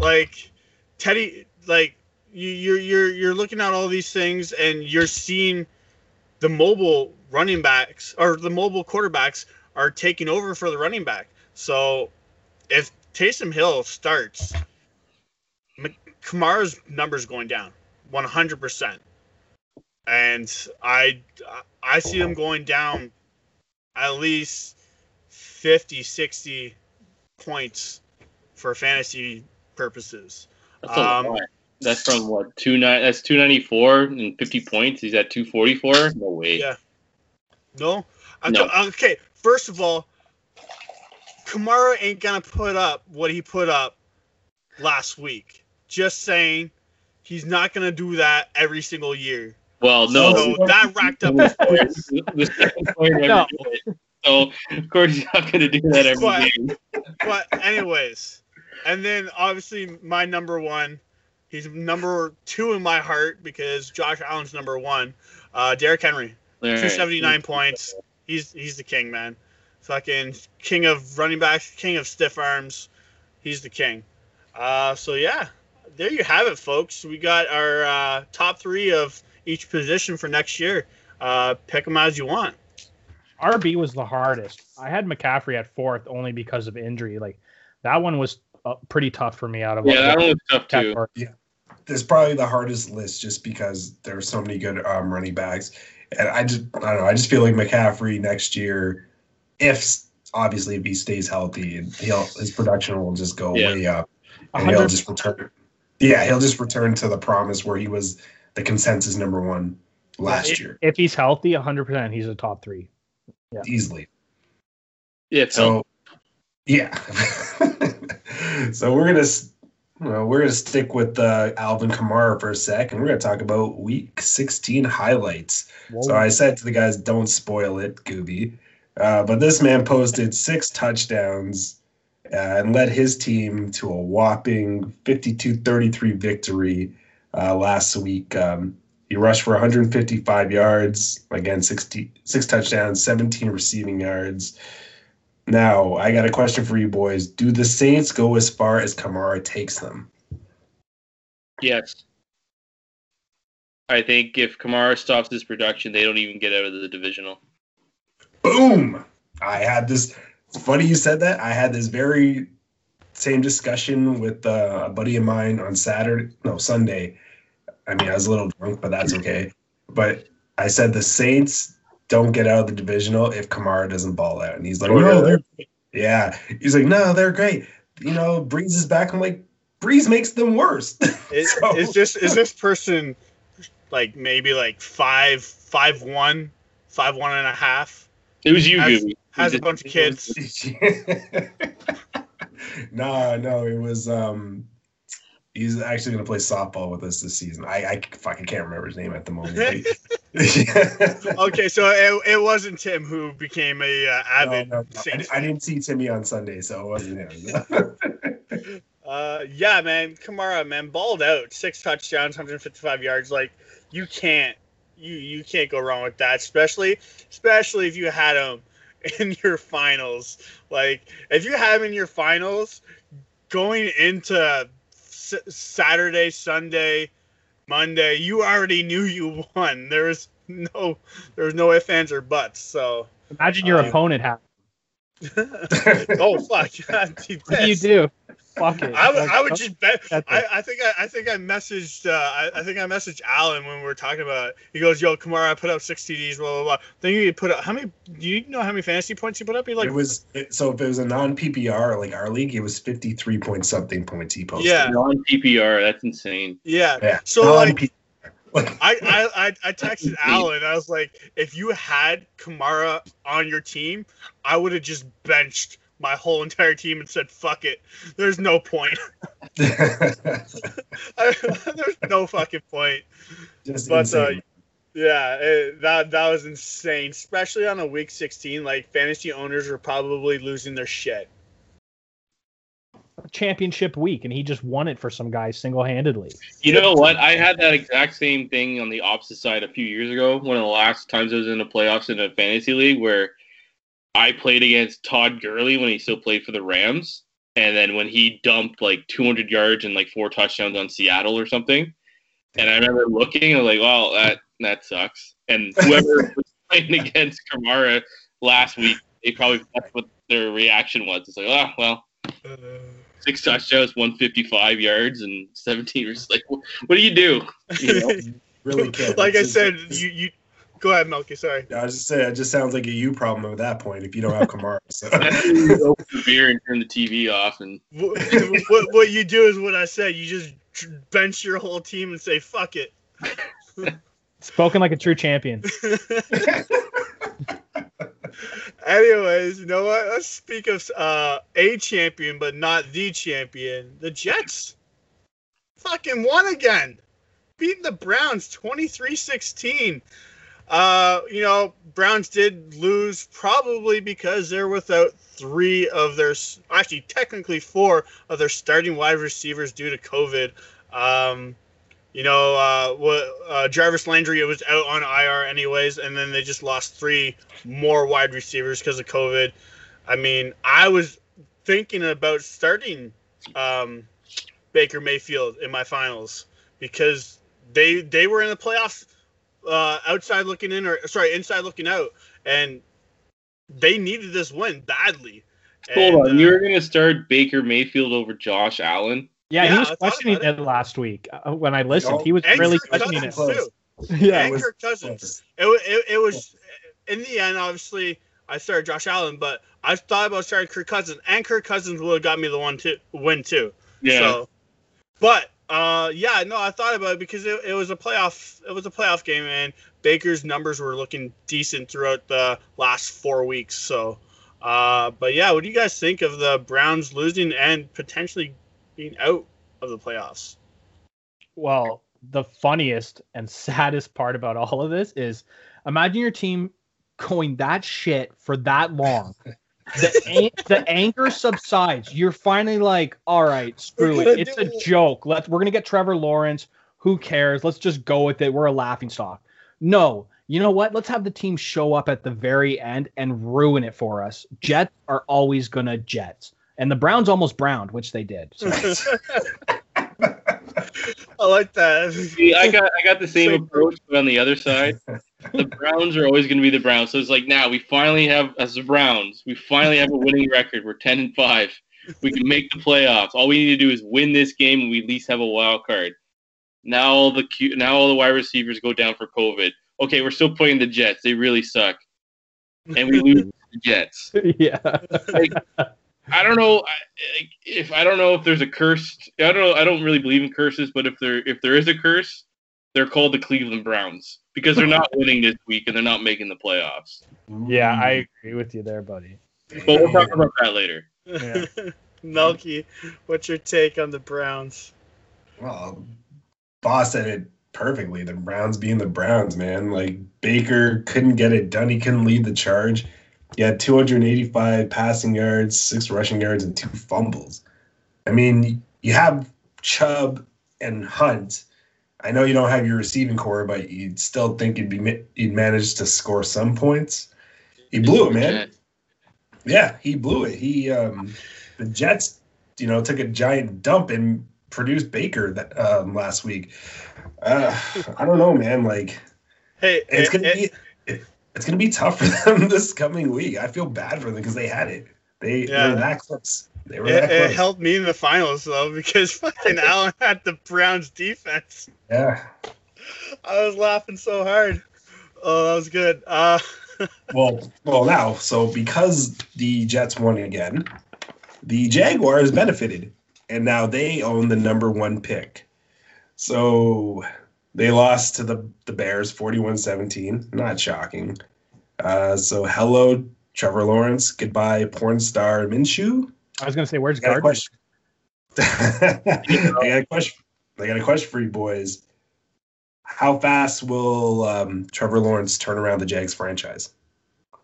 Like Teddy, like you, you're you're you're looking at all these things and you're seeing the mobile running backs or the mobile quarterbacks are taking over for the running back. So if Taysom Hill starts, Kamara's numbers going down 100%. And I I see them going down at least 50, 60 points for fantasy purposes. That's Um. That's from what two nine. That's two ninety four and fifty points. He's at two forty four. No way. Yeah. No? I'm No. t- okay, first of all, Kamara ain't going to put up what he put up last week. Just saying, he's not going to do that every single year. Well, no. So that racked up his points. the second player to No. do it. So of course he's not going to do that every But- game. but anyways, and then obviously my number one, he's number two in my heart because Josh Allen's number one. Uh, Derrick Henry, All right. two seventy nine points. He's he's the king, man. Fucking king of running backs, king of stiff arms. He's the king. Uh, so yeah, there you have it, folks. We got our uh, top three of each position for next year. Uh, pick them as you want. RB was the hardest. I had McCaffrey at fourth only because of injury. Like that one was uh, pretty tough for me out of Yeah, that one was tough too. category. This is probably the hardest list just because there are so many good um, running backs. And I just, I don't know. I just feel like McCaffrey next year, if obviously if he stays healthy, he'll his production will just go Yeah. way up, A and he'll just return. Yeah, he'll just return to the promise where he was the consensus number one last if, year If he's healthy, 100% he's a top three. Yeah. easily. Yeah, so So, yeah. so we're gonna, s- well, we're gonna stick with uh, Alvin Kamara for a sec, and we're gonna talk about Week 16 highlights. So I said to the guys, "Don't spoil it, Gooby." Uh, but this man posted six touchdowns uh, and led his team to a whopping 52-33 victory uh, last week. Um, he rushed for 155 yards, again, 60, six touchdowns, 17 receiving yards. Now, I got a question for you boys. Do the Saints go as far as Kamara takes them? yes. I think if Kamara stops his production, they don't even get out of the divisional. Boom! I had this. It's funny you said that. I had this very same discussion with uh, a buddy of mine on Saturday, no Sunday. I mean, I was a little drunk, but that's okay. But I said the Saints don't get out of the divisional if Kamara doesn't ball out, and he's like, Oh, "No, yeah. they're yeah." He's like, "No, they're great." You know, Brees is back. I'm like, Brees makes them worse. Is, So- is this is this person like maybe like five five one five one and a half It was you, Has- has a bunch of kids no, no, it was um he's actually gonna play softball with us this season. I, I fucking can't remember his name at the moment. okay so it, it wasn't tim who became a uh, avid no, no. I, Saints I didn't see Timmy on Sunday, so it wasn't him. uh yeah man kamara man balled out six touchdowns 155 yards like you can't you you can't go wrong with that especially especially if you had him in your finals like if you have in your finals going into S- saturday sunday monday you already knew you won there was no there was no ifs ands or buts so Imagine your Uh, opponent has. oh fuck What do you do? Fuck it. I would, Like, I would just bet. I. I think I, I think I messaged uh, I, I think I messaged Alan when we were talking about it. He goes, "Yo, Kamara, I put up six TDs, blah blah blah." Then you put up how many? Do you know how many fantasy points you put up? He like it was it, so if it was a non PPR like our league, it was fifty three point something points he posted. Yeah. Non PPR. That's insane. yeah. yeah. So, like- Non-P- like, I, I I I texted Alan. I was like, if you had Kamara on your team, I would have just benched my whole entire team and said, "Fuck it." There's no point. There's no fucking point. just But, uh, insane. Yeah, it, that that was insane, especially on a week 16. Like fantasy owners were probably losing their shit. championship week, and he just won it for some guy single handedly. You know what? I had that exact same thing on the opposite side a few years ago. One of the last times I was in the playoffs in a fantasy league where I played against Todd Gurley when he still played for the Rams. And then when he dumped like 200 yards and like four touchdowns on Seattle or something. And I remember looking, and like, well, that, that sucks. And whoever was playing against Kamara last week, they probably, that's what their reaction was. It's like, oh, well, six touchdowns, 155 yards, and 17. We're like, what, what do you do? You know? really can't. like I It's just- said, you you go ahead, Melky. Sorry. I was just saying, it just sounds like a you problem at that point if you don't have Kamara. So. That's open the beer and turn the TV off, and what, what what you do is what I said. You just bench your whole team and say, "Fuck it." Spoken like a true champion. Anyways, you know what? Let's speak of uh, a champion, but not the champion. The Jets fucking won again. Beating the Browns 23 16. Uh, you know, Browns did lose probably because they're without three of their, actually technically four of their starting wide receivers due to COVID. Um, you know, uh, uh, Jarvis Landry was out on IR anyways, and then they just lost three more wide receivers because of COVID. I mean, I was thinking about starting um, Baker Mayfield in my finals because they they were in the playoffs uh, outside looking in or sorry inside looking out, and they needed this win badly. Hold And, on, uh, you were gonna start Baker Mayfield over Josh Allen? Yeah, Yeah, he was questioning about it last week uh, when I listened. No. He was and really questioning it. Cousins too. Yeah, and was Kirk Cousins. It, it, it was in the end, obviously, I started Josh Allen, but I thought about starting Kirk Cousins, and Kirk Cousins would have got me the one to win too. Yeah. So, but uh, yeah, no, I thought about it because it, it was a playoff. It was a playoff game, and Baker's numbers were looking decent throughout the last four weeks. So, uh, but yeah, what do you guys think of the Browns losing and potentially being out of the playoffs? Well, the funniest and saddest part about all of this is imagine your team going that shit for that long. The, an- the anger subsides. You're finally like, all right, screw it. It's a it." joke. Let's we're gonna get Trevor Lawrence. Who cares? Let's just go with it. We're a laughing stock. No, you know what? Let's have the team show up at the very end and ruin it for us. Jets are always gonna Jets. And the Browns almost browned, which they did. So. I like that. See, I got I got the same Same. approach, but on the other side, the Browns are always going to be the Browns. So it's like now we finally have as the Browns, we finally have a winning record. We're ten and five. We can make the playoffs. All we need to do is win this game, and we at least have a wild card. Now all the Q, now all the wide receivers go down for COVID. Okay, we're still playing the Jets. They really suck, and we lose the Jets. yeah. Like, I don't know if I don't know if there's a curse. I don't know. I don't really believe in curses, but if there if there is a curse, they're called the Cleveland Browns because they're not winning this week and they're not making the playoffs. Yeah, I agree with you there, buddy. But we'll talk about that later. Yeah. Melky, what's your take on the Browns? Well, boss said it perfectly. The Browns being the Browns, man. Like Baker couldn't get it done. He couldn't lead the charge. He had 285 passing yards, six rushing yards, and two fumbles. I mean, you have Chubb and Hunt. I know you don't have your receiving core, but you'd still think you'd be you'd manage to score some points. He blew it, man. Yeah, he blew it. He um the Jets, you know, took a giant dump and produced Baker that um last week. Uh I don't know, man. Like Hey, it's it- gonna it- be it, it's gonna be tough for them this coming week. I feel bad for them because they had it. They Yeah. they were that close. They were it, that it helped me in the finals though because fucking Allen had the Browns defense. Yeah. I was laughing so hard. Oh, that was good. Uh, Well, well now, so because the Jets won again, the Jaguars benefited, and now they own the number one pick. So they lost to the, the Bears 41-17. Not shocking. Uh, so hello, Trevor Lawrence. Goodbye, porn star Minshew. I was gonna say, where's I got a Gardner? question. I got a question. I got a question for you boys. How fast will um, Trevor Lawrence turn around the Jags franchise?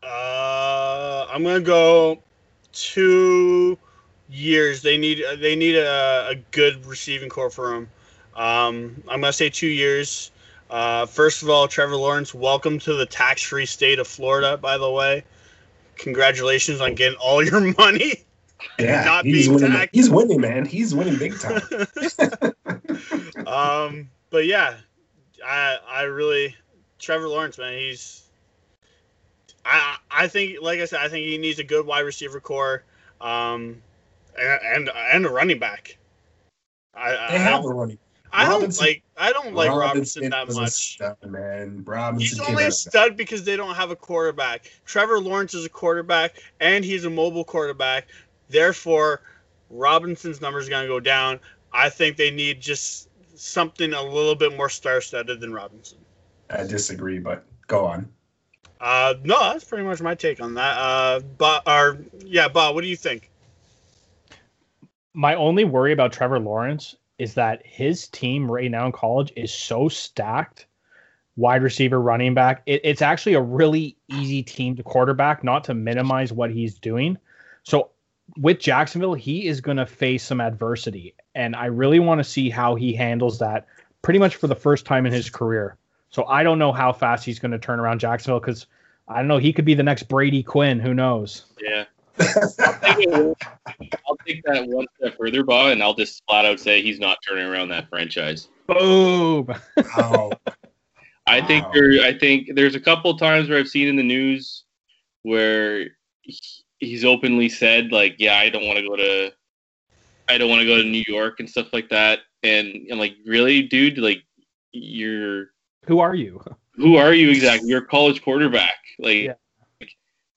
uh, I'm gonna go two years. They need they need a, a good receiving core for him. Um, I'm gonna say two years. Uh, first of all, Trevor Lawrence, welcome to the tax-free state of Florida. By the way, congratulations on getting all your money. Yeah, not he's being winning. taxed. He's winning, man. He's winning big time. um, but yeah, I I really Trevor Lawrence, man, he's. I I think, like I said, I think he needs a good wide receiver core, um, and and, and a running back. I they I, have a running. I don't like I don't like Robinson that much. stud, man. He's Robinson came only a out. stud because they don't have a quarterback. Trevor Lawrence is a quarterback, and he's a mobile quarterback. Therefore, Robinson's numbers are going to go down. I think they need just something a little bit more star-studded than Robinson. I disagree, but go on. Uh, no, that's pretty much my take on that. Uh, but or yeah, Bob, what do you think? My only worry about Trevor Lawrence is that his team right now in college is so stacked wide receiver, running back. It, it's actually a really easy team to quarterback, not to minimize what he's doing. So with Jacksonville, he is going to face some adversity. And I really want to see how he handles that pretty much for the first time in his career. So I don't know how fast he's going to turn around Jacksonville because I don't know. He could be the next Brady Quinn. Who knows? Yeah. I'll, take it, I'll take that one step further, Bob, and I'll just flat out say he's not turning around that franchise. Boom. Wow. I think Wow. there. I think there's a couple times where I've seen in the news where he- he's openly said like, "Yeah, I don't want to go to, I don't want to go to New York and stuff like that." And I'm like, really, dude? Like, you're Who are you? who are you exactly? You're a college quarterback. Like, Yeah.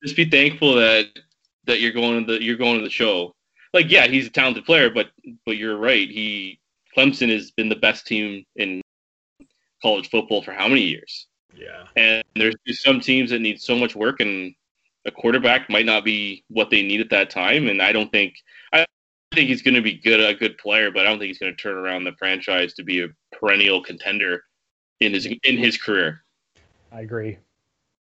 just be thankful that that you're going to the you're going to the show. Like, yeah, he's a talented player, but but you're right. He Clemson has been the best team in college football for how many years? Yeah. And there's just some teams that need so much work, and a quarterback might not be what they need at that time. And I don't think I think he's going to be good, a good player, but I don't think he's going to turn around the franchise to be a perennial contender in his in his career. I agree.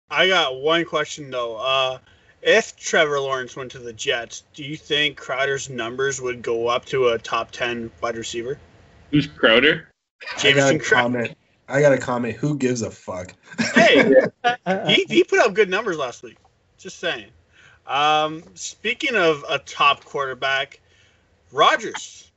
I got one question though. Uh, if Trevor Lawrence went to the Jets, do you think Crowder's numbers would go up to a top ten wide receiver? Who's Crowder? I got Jamison a Crowder. comment. I got a comment. Who gives a fuck? Hey, he, he put up good numbers last week. Just saying. Um, speaking of a top quarterback, Rodgers,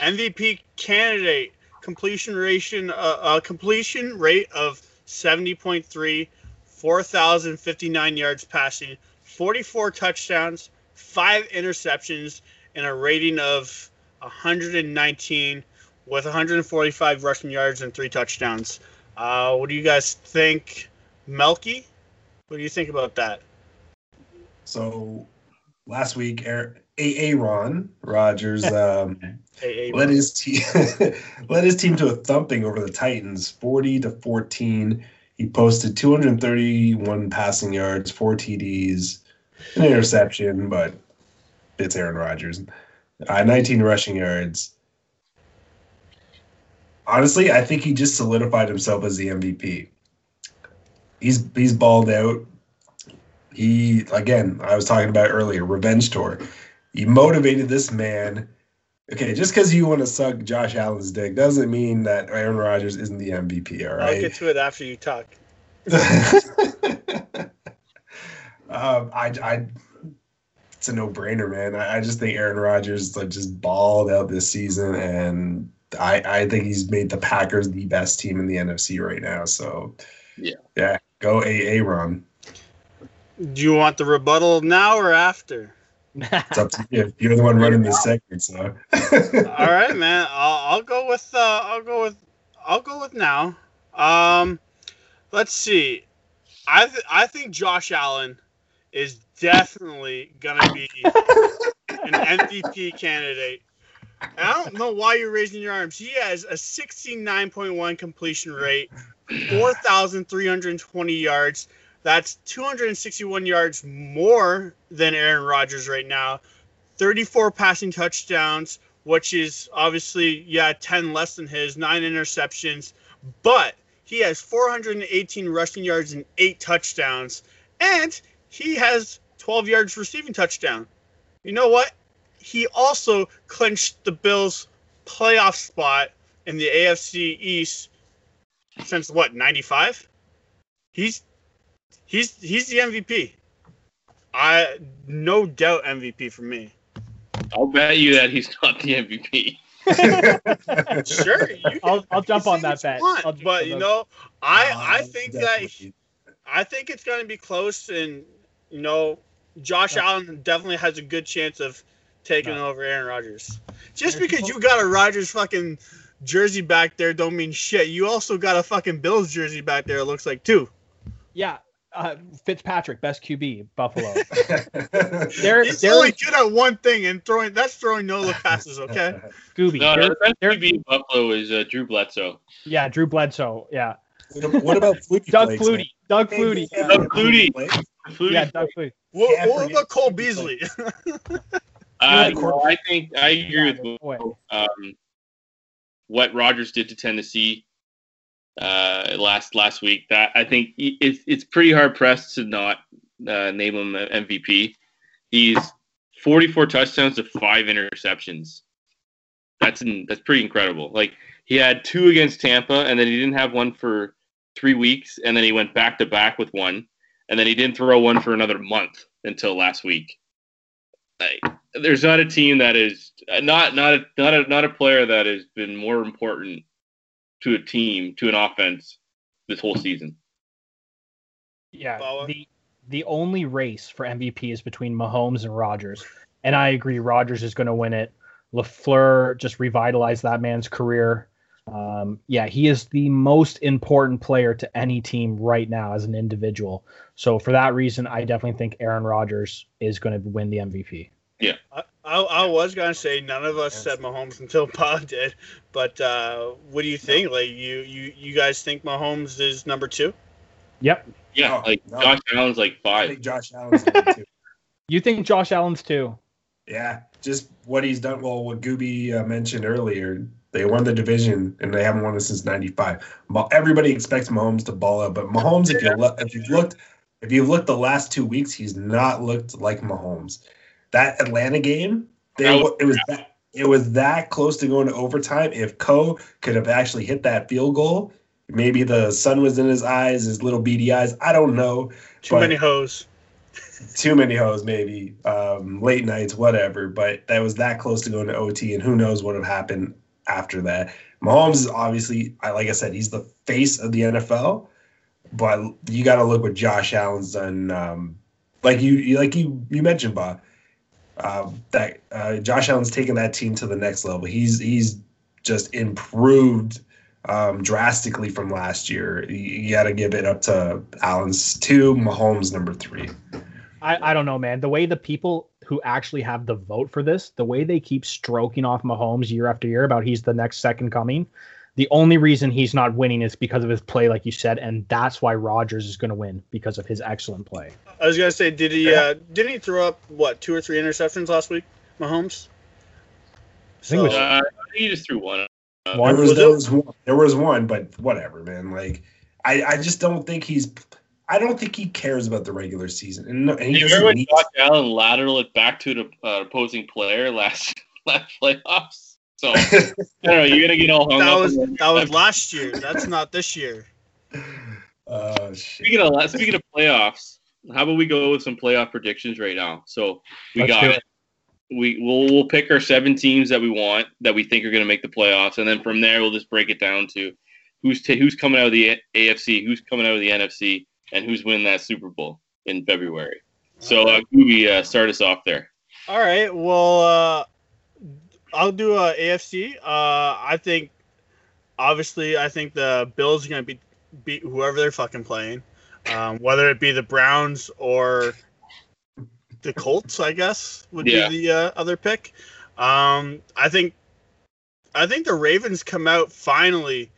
MVP candidate, completion ration, uh, uh, completion rate of seventy point three, four thousand fifty nine yards passing, forty four touchdowns, five interceptions, and a rating of one hundred and nineteen with one hundred and forty five rushing yards and three touchdowns. Uh, what do you guys think, Melky? What do you think about that? So last week, Aaron, Rodgers um, led his team led his team to a thumping over the Titans, forty to fourteen. He posted 231 passing yards, four TDs, an interception, but it's Aaron Rodgers. Uh, 19 rushing yards. Honestly, I think he just solidified himself as the MVP. He's he's balled out. He again, I was talking about earlier, revenge tour. He motivated this man. Okay, just because you want to suck Josh Allen's dick doesn't mean that Aaron Rodgers isn't the MVP. All I'll get to it after you talk. um, I, I, it's a no-brainer, man. I, I just think Aaron Rodgers like just balled out this season, and I, I think he's made the Packers the best team in the NFC right now. So, Yeah. yeah, go a Aaron. Do you want the rebuttal now or after? It's up to you. You're the one running the segment, so. All right, man. I'll, I'll go with uh, I'll go with I'll go with now. Um, let's see. I th- I think Josh Allen is definitely gonna be an MVP candidate. And I don't know why you're raising your arms. He has a 69.1 completion rate, 4,320 yards. That's 261 yards more than Aaron Rodgers right now. 34 passing touchdowns, which is obviously, yeah, 10 less than his, nine interceptions. But he has 418 rushing yards and eight touchdowns. And he has 12 yards receiving touchdown. You know what? He also clinched the Bills' playoff spot in the AFC East since what, 95? He's he's he's the MVP. I no doubt MVP for me. I'll bet you that he's not the MVP. Sure, you can- I'll- I'll jump on that bet. want, I'll but you that. know, I I think that definitely. I think it's going to be close, and you know, Josh Allen definitely has a good chance of taking No. over Aaron Rodgers. Just because you got a Rodgers fucking jersey back there, don't mean shit. You also got a fucking Bills jersey back there. It looks like too. yeah, uh, Fitzpatrick, best QB, Buffalo. There, He's there, only good at one thing, and throwing that's throwing no look passes. Okay. Scooby. No, no, best QB in Buffalo is uh, Drew Bledsoe. yeah, Drew Bledsoe. Yeah, what about Flutie Doug Flakes, Flutie. Doug Flutie. Doug Flutie. Flakes? Flutie. Yeah, Doug Flutie. What, Can't what about Cole Beasley? Uh, Yeah, no, I think I agree Yeah, with boy. Um, what Rodgers did to Tennessee. uh, last last week. That I think it's it's pretty hard pressed to not uh, name him MVP. He's 44 touchdowns to five interceptions. That's in, that's pretty incredible. Like he had two against Tampa, and then he didn't have one for three weeks, and then he went back to back with one, and then he didn't throw one for another month until last week. Like, there's not a team that is not not a, not a not a player that has been more important to a team to an offense this whole season. Yeah, Bala? the the only race for MVP is between Mahomes and Rodgers, and I agree Rodgers is going to win it. LaFleur just revitalized that man's career. Um, yeah, he is the most important player to any team right now as an individual. So for that reason, I definitely think Aaron Rodgers is going to win the MVP. I, I, I was gonna say none of us said Mahomes until Bob did, but uh, what do you think? Like you, you, you guys think Mahomes is number two? Yep. Yeah, Oh, like no. Josh Allen's like five. I five. think Josh Allen's number two. You think Josh Allen's too? Yeah, just what he's done. Well, what Gooby uh, mentioned earlier, they won the division and they haven't won it since '95. Everybody expects Mahomes to ball out, but Mahomes, if you look, if you've looked, if you've looked the last two weeks, he's not looked like Mahomes. That Atlanta game, they, it was that it was that close to going to overtime. If Koo could have actually hit that field goal, maybe the sun was in his eyes, his little beady eyes. I don't know Too many hoes. too many hoes, maybe um, late nights, whatever. But that was that close to going to OT, and who knows what would have happened after that. Mahomes is obviously, like I said, he's the face of the NFL, but you got to look what Josh Allen's done. Um, like you, like you, you mentioned, Bob. Uh, that uh, Josh Allen's taken that team to the next level. He's he's just improved um, drastically from last year. You, you got to give it up to Allen's two, Mahomes number three. I, I don't know, man. The way the people who actually have the vote for this, the way they keep stroking off Mahomes year after year about he's the next second coming, the only reason he's not winning is because of his play, like you said, and that's why Rodgers is going to win because of his excellent play. I was gonna say, did he? Uh, didn't he throw up what two or three interceptions last week, Mahomes? think was- So- Uh, I think he just threw one. One there was, was there was one, there was one, but whatever, man. Like I, I just don't think he's. I don't think he cares about the regular season, and, no, and he You doesn't remember when need. Josh Allen lateral it back to the uh, opposing player last last playoffs? So I don't know. You're gonna get all hung that up. was on that was last year. That's not this year. Oh shit! Speaking of la- speaking of playoffs, how about we go with some playoff predictions right now? So we Let's got do it. We we'll we'll pick our seven teams that we want that we think are going to make the playoffs, and then from there we'll just break it down to who's t- who's coming out of the A- AFC, who's coming out of the NFC, and who's winning that Super Bowl in February. So uh, Gooby, uh, start us off there. All right. Well, uh, I'll do uh, AFC. Uh, I think, obviously, I think the Bills are going to beat, beat whoever they're fucking playing, um, whether it be the Browns or the Colts. I guess would Yeah. be the uh, other pick. Um, I think, I think the Ravens come out finally.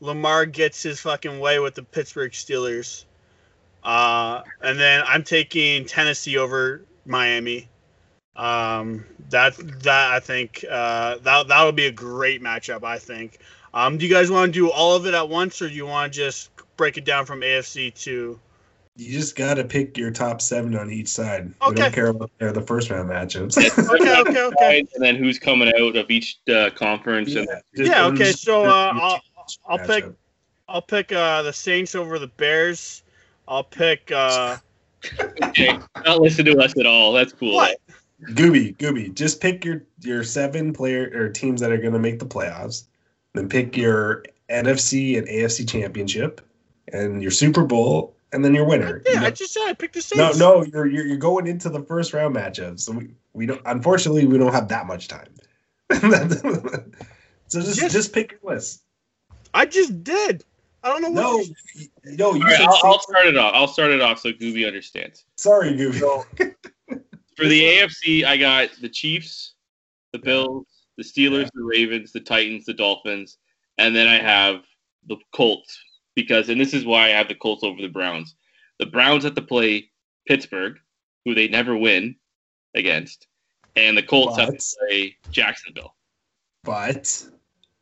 Lamar gets his fucking way with the Pittsburgh Steelers. Uh, and then I'm taking Tennessee over Miami. Um, that that I think uh, that that would be a great matchup. I think. Um, do you guys want to do all of it at once, or do you want to just break it down from AFC to? You just got to pick your top seven on each side. We Okay. don't care about uh, the first round matchups. Okay, okay, okay. And then who's coming out of each uh, conference? And just- Yeah, okay. So uh, I'll I'll matchup. pick I'll pick uh, the Saints over the Bears. I'll pick uh, okay, not listen to us at all. That's cool. what? Gooby, Gooby, just pick your your seven player or teams that are going to make the playoffs. Then pick your NFC and AFC championship, and your Super Bowl, and then your winner. Yeah, You know- I just said I picked the no, Saints. no, you're, you're you're going into the first round matchups. So we, we don't. Unfortunately, we don't have that much time. so just Yes. just pick your list. I just did. I don't know what. No, y- no, you All right, said I'll, I'll start it off. I'll start it off so Gooby understands. Sorry, Gooby. For the AFC, I got the Chiefs, the Bills, the Steelers, Yeah. the Ravens, the Titans, the Dolphins, and then I have the Colts because, and this is why I have the Colts over the Browns. The Browns have to play Pittsburgh, who they never win against, and the Colts have to play Jacksonville. But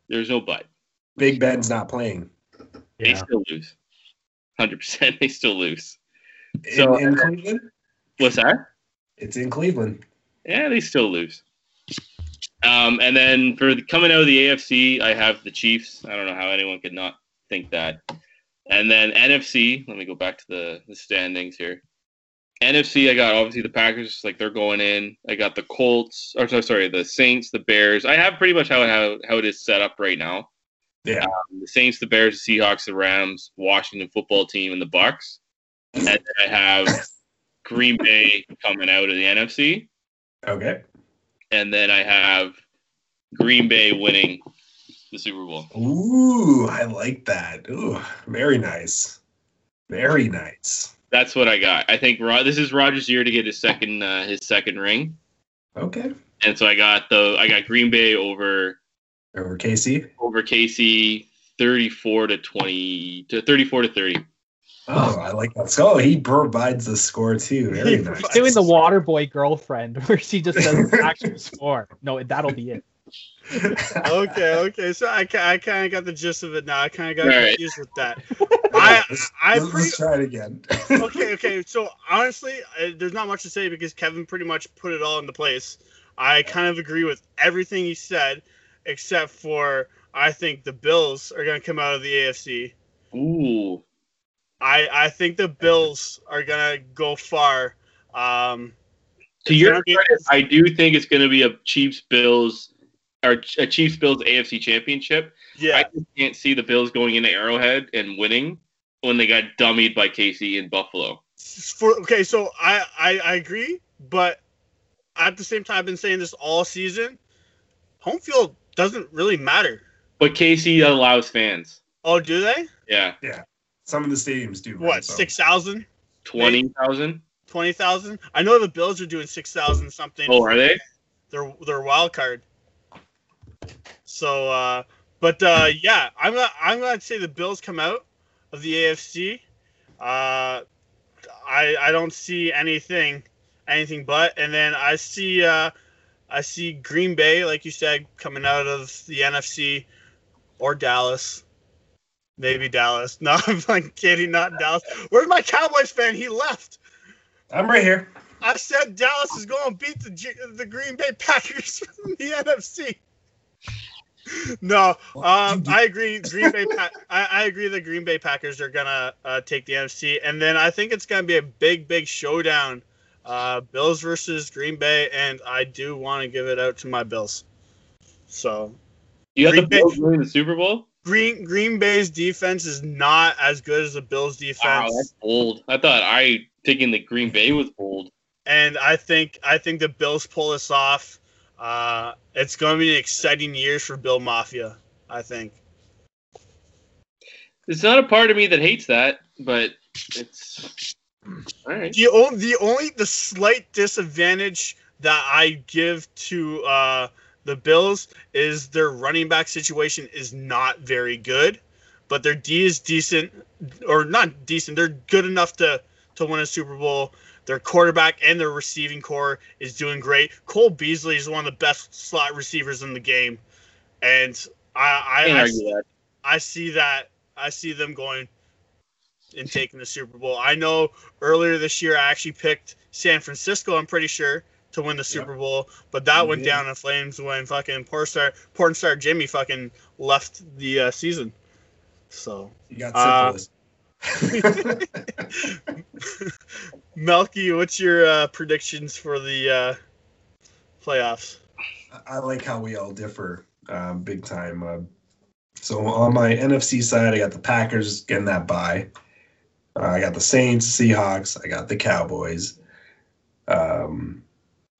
There's no but. Big Ben's not playing. They still lose. Hundred percent, they still lose. So- in Cleveland, What's that? it's in Cleveland. Yeah, they still lose. Um, and then for the, coming out of the AFC, I have the Chiefs. I don't know how anyone could not think that. And then NFC, let me go back to the, the standings here. NFC, I got obviously the Packers, like they're going in. I got the Colts, or sorry, sorry, the Saints, the Bears. I have pretty much how how, how it is set up right now. Yeah. Um, the Saints, the Bears, the Seahawks, the Rams, Washington football team, and the Bucks. And then I have Green Bay coming out of the NFC Okay. and then I have Green Bay winning the Super Bowl. Ooh, I like that. Ooh, very nice. Very nice. That's what I got. I think Ro- this is Rodgers' year to get his second uh, his second ring, Okay. and so I got the I got Green Bay over Over KC. over KC thirty four to twenty to thirty four to thirty. Oh, I like that. So he provides the score too. Very He nice. He's doing the water boy girlfriend where she just says the actual score. No, that'll be it. okay, okay. So I, I kind of got the gist of it now. I kind of got All right. confused with that. I, let's, I let's- pretty let's try it again. okay, okay. So honestly, uh, there's not much to say because Kevin pretty much put it all into place. I kind of agree with everything he said, except for I think the Bills are going to come out of the AFC. Ooh, I I think the Bills are going to go far. Um, to your credit, I do think it's going to be a Chiefs Bills or a Chiefs Bills AFC Championship. yeah, I just can't see the Bills going into Arrowhead and winning when they got dummied by KC in Buffalo. for okay. So I, I I agree, but at the same time, I've been saying this all season. Home field doesn't really matter. But KC allows fans. Oh, do they? Yeah, Yeah. Some of the stadiums do. What right? So- six thousand? twenty thousand. twenty thousand. I know the Bills are doing six thousand something. Oh, are they? Their their wild card. So, uh, but uh, yeah, I'm gonna I'm gonna say the Bills come out of the AFC. Uh, I I don't see anything anything but, and then I see uh, I see Green Bay, like you said, coming out of the NFC, or Dallas. Maybe Dallas. No, I'm like kidding, not Dallas. Where's my Cowboys fan? He left. I'm right here. I said Dallas is going to beat the G- the Green Bay Packers from the NFC. No, um, I agree. Green Bay. Pa- I, I agree. The Green Bay Packers are gonna uh, take the NFC, and then I think it's gonna be a big, big showdown. Uh, Bills versus Green Bay, and I do want to give it out to my Bills. So You got the Bay- Bills winning the Super Bowl? Green Green Bay's defense is not as good as the Bills' Wow, defense. that's bold. I thought I thinking that Green Bay was bold. and I think I think the Bills pull this off. Uh, it's going to be an exciting years for Bill Mafia. I think. It's not a part of me that hates that, but it's all right. The only the only the slight disadvantage that I give to uh, the Bills is their running back situation is not very good, but their D is decent, or not decent. They're good enough to to win a Super Bowl. Their quarterback and their receiving corps is doing great. Cole Beasley is one of the best slot receivers in the game, and I I, I, that. I see that. I see them going and taking the Super Bowl. I know earlier this year I actually picked San Francisco. I'm pretty sure to win the Super Bowl, but that You went down in flames when fucking porn star porn star Jimmy fucking left the uh, season. So You got Uh. Melky, what's your uh, predictions for the uh, playoffs? I like how we all differ um, big time. Uh, so on my NFC side, I got the Packers getting that bye. Uh, I got the Saints, Seahawks. I got the Cowboys. Um,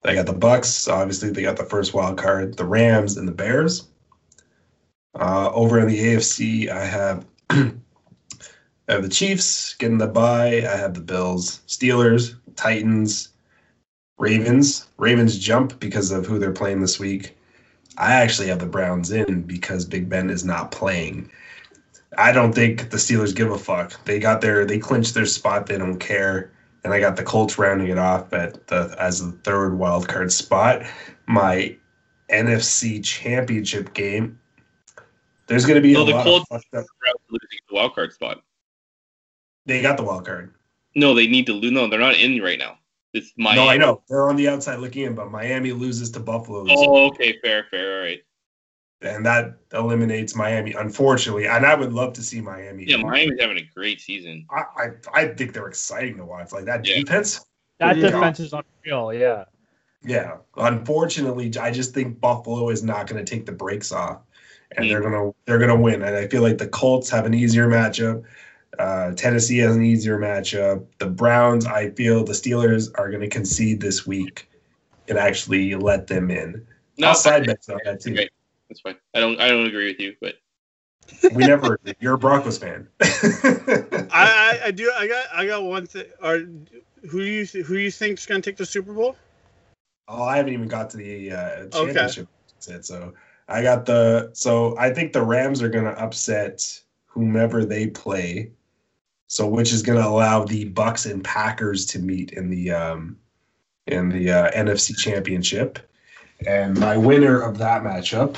I got the Bucks. Obviously, they got the first wild card. The Rams and the Bears. Uh, over in the AFC, I have I have the Chiefs getting the bye. I have the Bills, Steelers, Titans, Ravens. Ravens jump because of who they're playing this week. I actually have the Browns in because Big Ben is not playing. I don't think the Steelers give a fuck. They got their they clinched their spot. They don't care. And I got the Colts rounding it off at the as the third wild card spot. My NFC Championship game. There's going to be No, a the lot Colts- of fucked up. losing the wild card spot. They got the wild card. No, they need to lose. No, they're not in right now. It's Miami. No, I know they're on the outside looking in, but Miami loses to Buffalo, Oh, okay, fair, fair. All right. And that eliminates Miami. Unfortunately, and I would love to see Miami. Yeah, Miami's having a great season. I, I, I think they're exciting to watch. Like that Yeah. defense. That Yeah. defense is unreal. Yeah. Yeah. Unfortunately, I just think Buffalo is not going to take the brakes off, and they're gonna they're gonna win. And I feel like the Colts have an easier matchup. Uh, Tennessee has an easier matchup. The Browns, I feel the Steelers are going to concede this week and actually let them in. No, I'll side bets on that too. Okay. That's fine. I don't. I don't agree with you, but We never. You're a Broncos fan. I, I I do I got I got one thing. Or who do you th- who do you think's gonna take the Super Bowl? oh, I haven't even got to the uh, Okay. championship yet. So I got the. So I think the Rams are going to upset whomever they play. So which is going to allow the Bucks and Packers to meet in the um, in the uh, NFC Championship. And my winner of that matchup.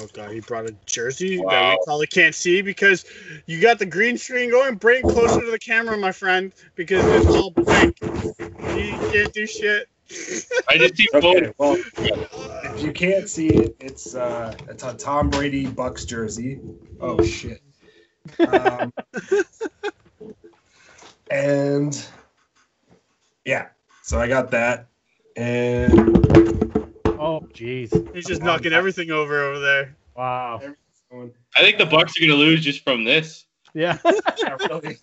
Oh god, he brought a jersey that we probably can't see because you got the green screen going. Bring it closer to the camera, my friend, because it's all blank. You can't do shit. I just see Okay, both. well, if you can't see it, it's uh, it's a Tom Brady Bucks jersey. Oh shit. Um, and yeah, so I got that, and Oh, jeez. He's just knocking everything over over there. Wow. I think the Bucks are going to lose just from this. Yeah. Yeah, really.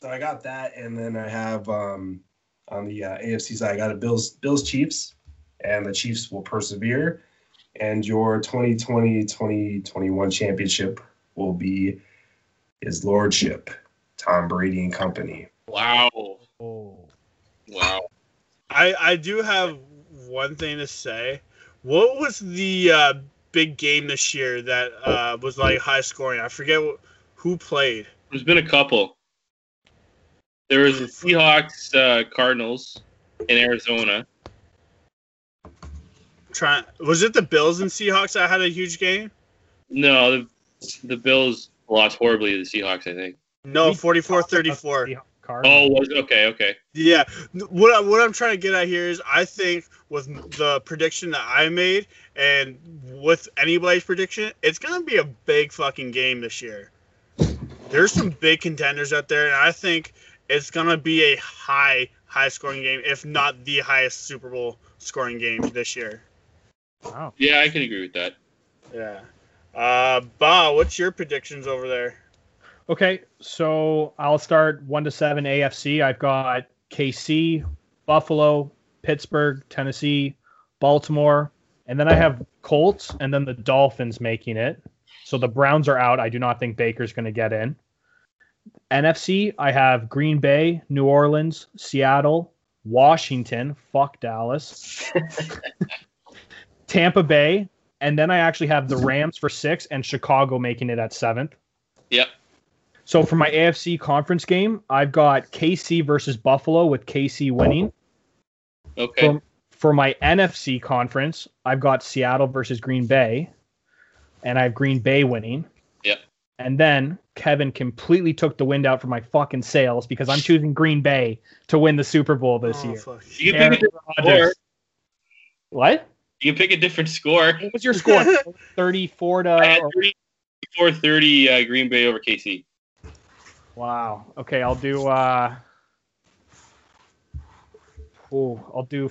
so I got that, and then I have um, on the uh, AFC side, I got a Bills Bills Chiefs, and the Chiefs will persevere. And your 2020-2021 championship will be his lordship, Tom Brady and company. Wow. oh. Wow. I I do have one thing to say. What was the uh, big game this year that uh, was like high scoring? I forget who played. There's been a couple. There was the Seahawks uh, Cardinals in Arizona. Trying was it the Bills and Seahawks that had a huge game? No, the, the Bills lost horribly to the Seahawks, I think. No, We 44-34. The Cardinals. Oh, was okay, okay. Yeah, what I, what I'm trying to get at here is I think with the prediction that I made and with anybody's prediction, it's gonna be a big fucking game this year. There's some big contenders out there, and I think it's gonna be a high high scoring game, if not the highest Super Bowl scoring game this year. Wow. Yeah, I can agree with that. Yeah. Uh, Ba, what's your predictions over there? Okay, so I'll start one to seven AFC. I've got KC, Buffalo, Pittsburgh, Tennessee, Baltimore, and then I have Colts and then the Dolphins making it. So the Browns are out. I do not think Baker's going to get in. NFC, I have Green Bay, New Orleans, Seattle, Washington, fuck Dallas, Tampa Bay, and then I actually have the Rams for six and Chicago making it at seventh. Yep. So for my AFC conference game, I've got KC versus Buffalo with KC winning. Okay. For, for my NFC conference, I've got Seattle versus Green Bay, and I have Green Bay winning. Yep. And then Kevin completely took the wind out from my fucking sails because I'm choosing Green Bay to win the Super Bowl this Oh, year. fuck. You can pick a different Rodgers. score. What? You can pick a different score. What was your score? 34 to. I had 34 30 uh, Green Bay over KC. Wow. Okay, I'll do. uh Ooh, I'll do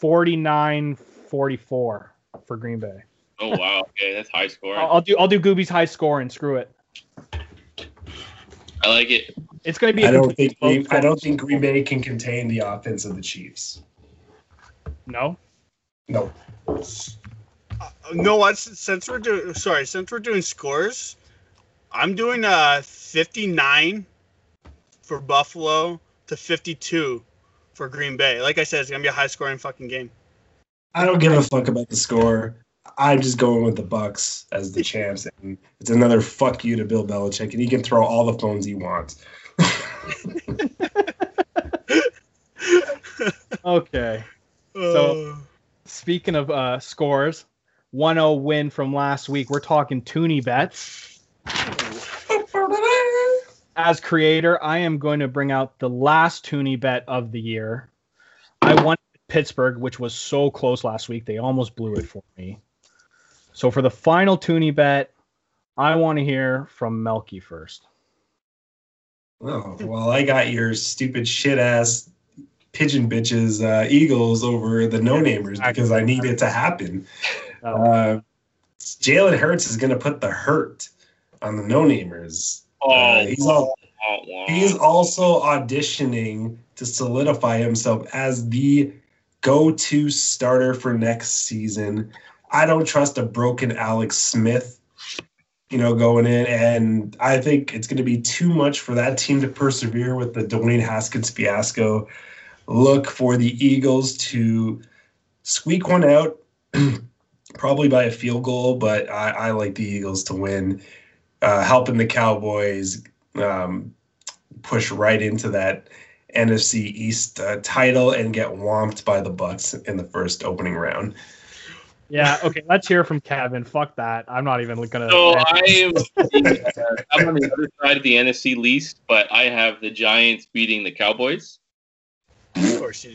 49 44 for Green Bay. Oh wow. Okay, that's high score. I'll, I'll do I'll do Gooby's high score and screw it. I like it. It's going to be. a I don't think Green, I don't think Green Bay can contain the offense of the Chiefs. No. No. Uh, no, what? Since we're doing, sorry, since we're doing scores, I'm doing uh 59 for Buffalo to 52 for Green Bay. Like I said, it's gonna be a high scoring fucking game. I don't give a fuck about the score. I'm just going with the Bucks as the champs, and it's another fuck you to Bill Belichick, and he can throw all the phones he wants. Okay. So, Speaking of uh scores, 1-0 win from last week. We're talking Toonie bets. As creator, I am going to bring out the last Toonie bet of the year. I won Pittsburgh, which was so close last week. They almost blew it for me. So for the final Toonie bet, I want to hear from Melky first. Oh, well, I got your stupid shit ass pigeon bitches uh, Eagles over the no namers because I need it to happen. Oh, Uh, Jalen Hurts is going to put the hurt on the no namers. Oh, Uh, he's all, wow, wow. he's also auditioning to solidify himself as the go-to starter for next season. I don't trust a broken Alex Smith, you know, going in, and I think it's going to be too much for that team to persevere with the Dwayne Haskins fiasco. Look for the Eagles to squeak one out, probably by a field goal, but I, I like the Eagles to win, uh, helping the Cowboys um, push right into that NFC East uh, title and get whomped by the Bucks in the first opening round. yeah, okay, let's hear from Kevin. Fuck that. I'm not even gonna. So I am uh, I'm on the other side of the NFC least, but I have the Giants beating the Cowboys. Of course you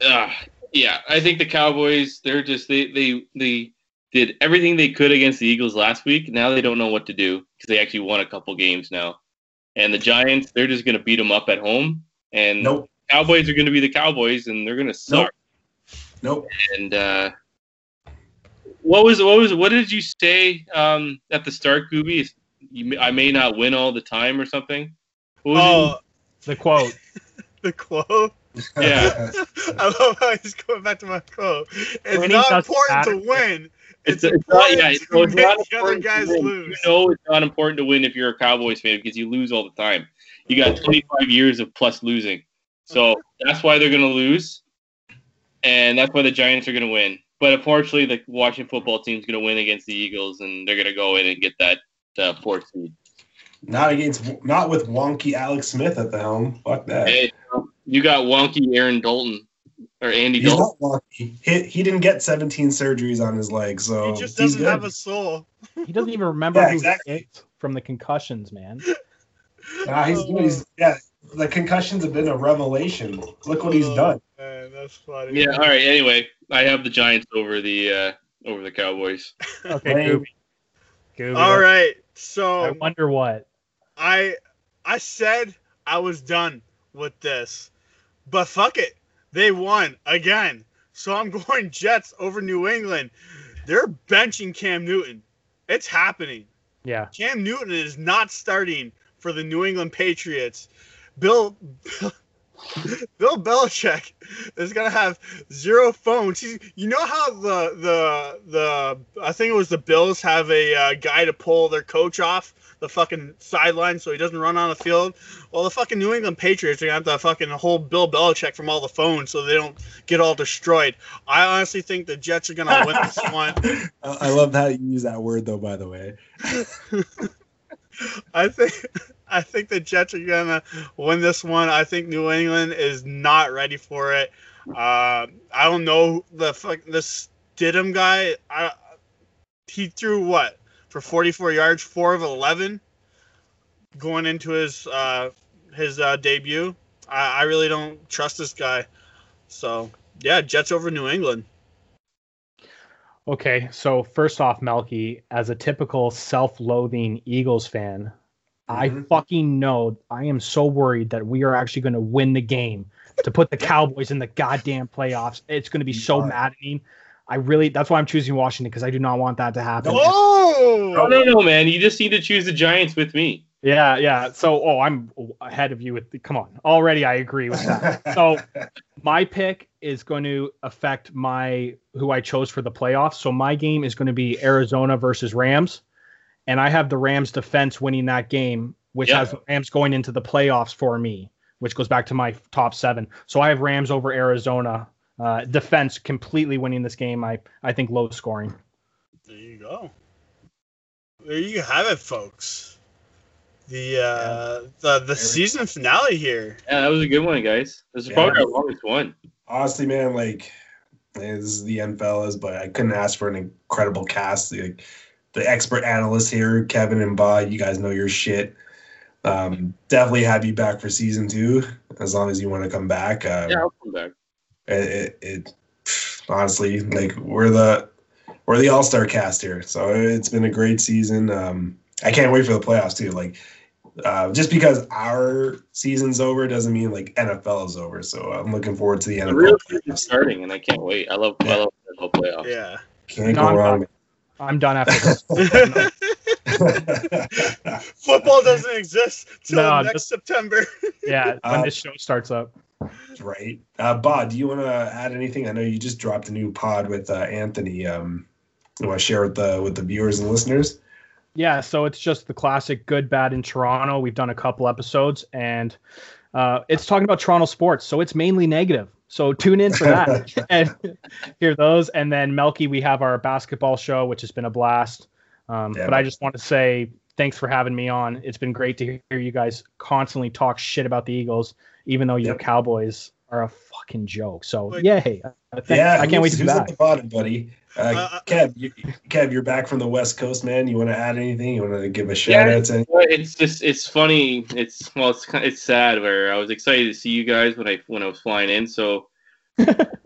do. Uh, yeah, I think the Cowboys they're just they they they did everything they could against the Eagles last week. Now they don't know what to do because they actually won a couple games now. And the Giants they're just going to beat them up at home. And Nope, Cowboys are going to be the Cowboys and they're going to suck. nope. And uh, what was what was what did you say um, at the start, Gooby? You, I may not win all the time or something. What was Oh, the quote. the quote. Yeah. I love how he's going back to my quote. It's Winning not doesn't important to win. It's, It's, it's not, important yeah, to it's, it's not the other important guys win. lose. You know it's not important to win if you're a Cowboys fan because you lose all the time. You got 25 years of plus losing. So that's why they're going to lose. And that's why the Giants are going to win. But unfortunately, the Washington football team's going to win against the Eagles, and they're going to go in and get that uh, fourth seed. Not against, not with wonky Alex Smith at the helm. Fuck that. Hey, you got wonky Aaron Dalton or Andy He's Dalton. not wonky. He, he didn't get 17 surgeries on his leg, so he just doesn't good. have a soul. He doesn't even remember Yeah, exactly. he hit from the concussions, man. Nah, he's good. He's, yeah, the concussions have been a revelation. Look what he's Oh, done. Man, that's funny. Yeah. All right. Anyway, I have the Giants over the uh, over the Cowboys. Okay, Lame. Gooby. Gooby, All right. So I wonder what. I I said I was done with this, but fuck it, they won again. So I'm going Jets over New England. They're benching Cam Newton. It's happening. Yeah. Cam Newton is not starting for the New England Patriots. Bill Bill Belichick is gonna have zero phones. He's, you know how the the the I think it was the Bills have a uh, guy to pull their coach off the fucking sideline so he doesn't run on the field. Well, the fucking New England Patriots are gonna have to fucking hold Bill Belichick from all the phones so they don't get all destroyed. I honestly think the Jets are gonna win this one. I love how you use that word, though. By the way, I think I think the Jets are gonna win this one. I think New England is not ready for it. Uh, I don't know the fuck this Stidham guy. I, he threw what for 44 yards, four of 11, going into his uh, his uh, debut. I, I really don't trust this guy. So yeah, Jets over New England. Okay, so first off, Melky, as a typical self-loathing Eagles fan, I Mhm. fucking know I am so worried that we are actually going to win the game to put the Cowboys in the goddamn playoffs. It's going to be so Right. maddening. I really that's why I'm choosing Washington because I do not want that to happen. Oh, No, no, no, man. You just need to choose the Giants with me. Yeah, yeah. So, oh, I'm ahead of you with the, come on. Already I agree with that. So, my pick is going to affect my who I chose for the playoffs. So my game is going to be Arizona versus Rams, and I have the Rams defense winning that game, which Yeah. has Rams going into the playoffs for me, which goes back to my top seven. So I have Rams over Arizona uh, defense completely winning this game. I I think low scoring. There you go. There you have it, folks. The uh, the the season finale here. Yeah, that was a good one, guys. This is Yeah. probably our longest one. honestly, man, like This is the end, fellas, but I couldn't ask for an incredible cast. The, the expert analysts here, Kevin and Bob, you guys know your shit. Um, definitely have you back for season two, as long as you want to come back. Um, Yeah, I'll come back. it, it, it honestly like we're the we're the all star cast here, so it's been a great season. Um, I can't wait for the playoffs too. Like uh, just because our season's over doesn't mean like NFL is over. So I'm looking forward to the The NFL. real season's playoffs. starting, and I can't wait. I love I love the playoffs. Yeah. Can't No, go wrong. I'm done after this. Football doesn't exist till No, next just- September. yeah, when Uh, this show starts up. right, uh, Bob. Do you want to add anything? I know you just dropped a new pod with uh, Anthony. Um, you want to share with the with the viewers and listeners? Yeah, so it's just the classic good, bad in Toronto. We've done a couple episodes, and uh, it's talking about Toronto sports, so it's mainly negative. So tune in for that and hear those. And then Melky, we have our basketball show, which has been a blast. Um, but I just want to say thanks for having me on. It's been great to hear you guys constantly talk shit about the Eagles, even though your Yep. Cowboys are a fucking joke. So Like- yay! Uh, thanks. yeah, I can't wait to who's- be who's back. at the bottom, buddy. Uh, Uh, Kev, you, Kev, you're back from the West Coast, man. You want to add anything? You want to give a shout Yeah, out to? Well, it's just it's funny. It's well, it's kind it's sad. Where I was excited to see you guys when I when I was flying in. So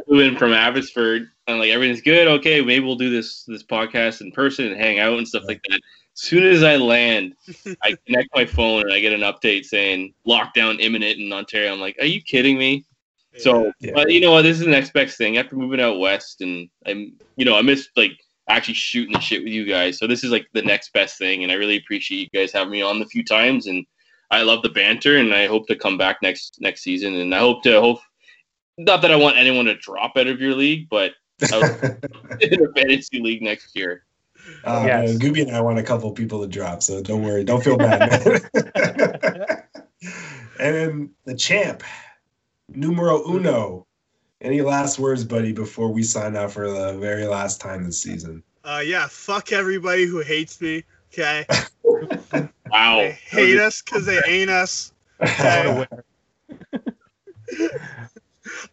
flew in from Abbotsford, and like everything's good. Okay, maybe we'll do this this podcast in person and hang out and stuff like that. As soon as I land, I connect my phone and I get an update saying lockdown imminent in Ontario. I'm like, are you kidding me? So, Yeah. but you know what? This is the next best thing. After moving out west, and I'm, you know, I miss like actually shooting the shit with you guys. So this is like the next best thing, and I really appreciate you guys having me on the few times, and I love the banter, and I hope to come back next next season, and I hope to hope. Not that I want anyone to drop out of your league, but in a fantasy league next year. Uh, Yes. Gooby and I want a couple people to drop, so don't worry, don't feel bad. and then the champ, numero uno. Any last words, buddy, before we sign out for the very last time this season? Uh, yeah, fuck everybody who hates me. Okay, Wow, they hate us because they ain't us. Okay.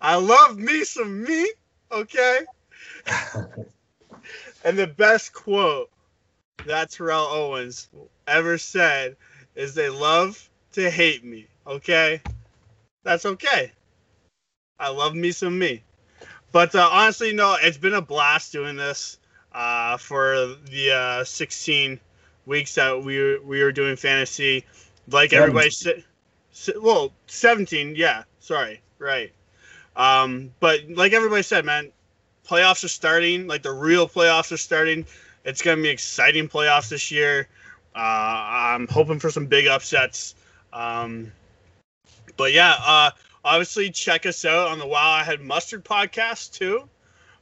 I love me some me. Okay. And the best quote that Terrell Owens ever said is they love to hate me. Okay? That's okay. I love me some me. But uh, honestly, no, it's been a blast doing this uh, for the uh, 16 weeks that we we were doing fantasy. Like everybody said, well, 17, yeah, sorry, right. Um, but like everybody said, man, playoffs are starting. Like the real playoffs are starting. It's gonna be exciting playoffs this year. Uh, I'm hoping for some big upsets. Um, but yeah, uh, obviously check us out on the Wow I Had Mustard podcast too.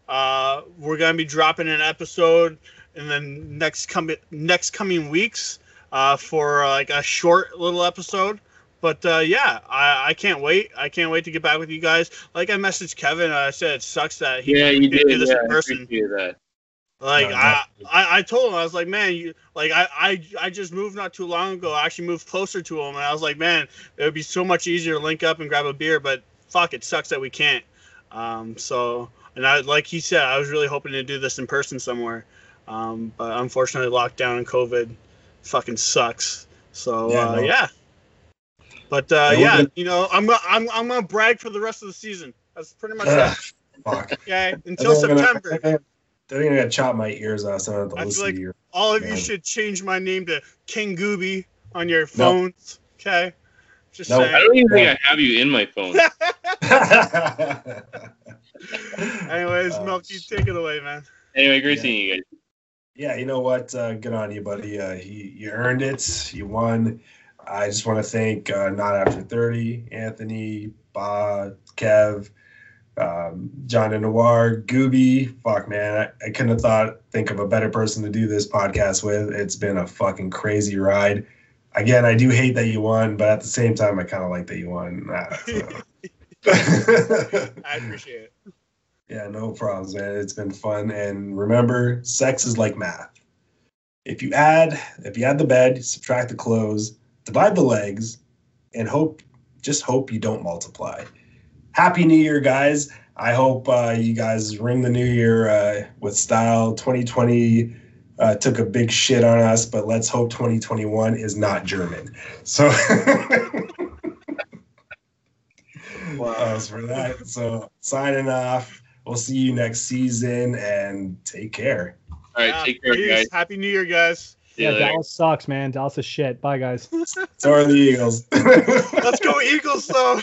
Uh, we're gonna be dropping an episode in the next coming next coming weeks uh, for uh, like a short little episode. But uh, yeah, I, I can't wait. I can't wait to get back with you guys. Like I messaged Kevin, I said it sucks that he yeah, you did. do this Yeah, in I person. appreciate that. Like No, I. I, I told him I was like, man, you like I, I, I just moved not too long ago. I actually moved closer to him, and I was like, man, it would be so much easier to link up and grab a beer. But fuck, it sucks that we can't. Um, so and I, like he said, I was really hoping to do this in person somewhere, um, but unfortunately, lockdown and COVID, fucking sucks. So Yeah, uh, no. yeah. But uh, Yeah, yeah, you know, I'm, gonna- I'm, I'm gonna brag for the rest of the season. That's pretty much it. fuck. Okay, until They're gonna- September. They're gonna chop my ears off. So I don't have to I feel listen like- to you. All of you should change my name to King Gooby on your No. phones. Okay. Just No. I don't even think I have you in my phone. Anyways, Oh, Melky, shit. take it away, man. Anyway, great Yeah. seeing you guys. Yeah, you know what? Uh, good on you, buddy. Uh, you, you earned it. You won. I just want to thank uh, Not After 30, Anthony, Bob, Kev, um, John and Noir, Gooby. Fuck, man. I, I couldn't have thought, think of a better person to do this podcast with. It's been a fucking crazy ride. Again, I do hate that you won, but at the same time, I kind of like that you won. I appreciate it. Yeah, no problems, man. It's been fun. And remember, sex is like math. If you add, if you add the bed, subtract the clothes, divide the legs, and hope, just hope you don't multiply. Happy New Year, guys. I hope uh, you guys ring the new year uh, with style. 2020 uh, took a big shit on us, but let's hope 2021 is not German. So. wow. As for that, so signing off. We'll see you next season and take care. All right, Yeah, take care, peace. guys. Happy New Year, guys. See Yeah. Dallas sucks, man. Dallas is shit. Bye, guys. So are the Eagles. Let's go Eagles, though.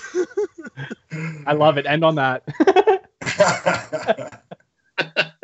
I love it. End on that.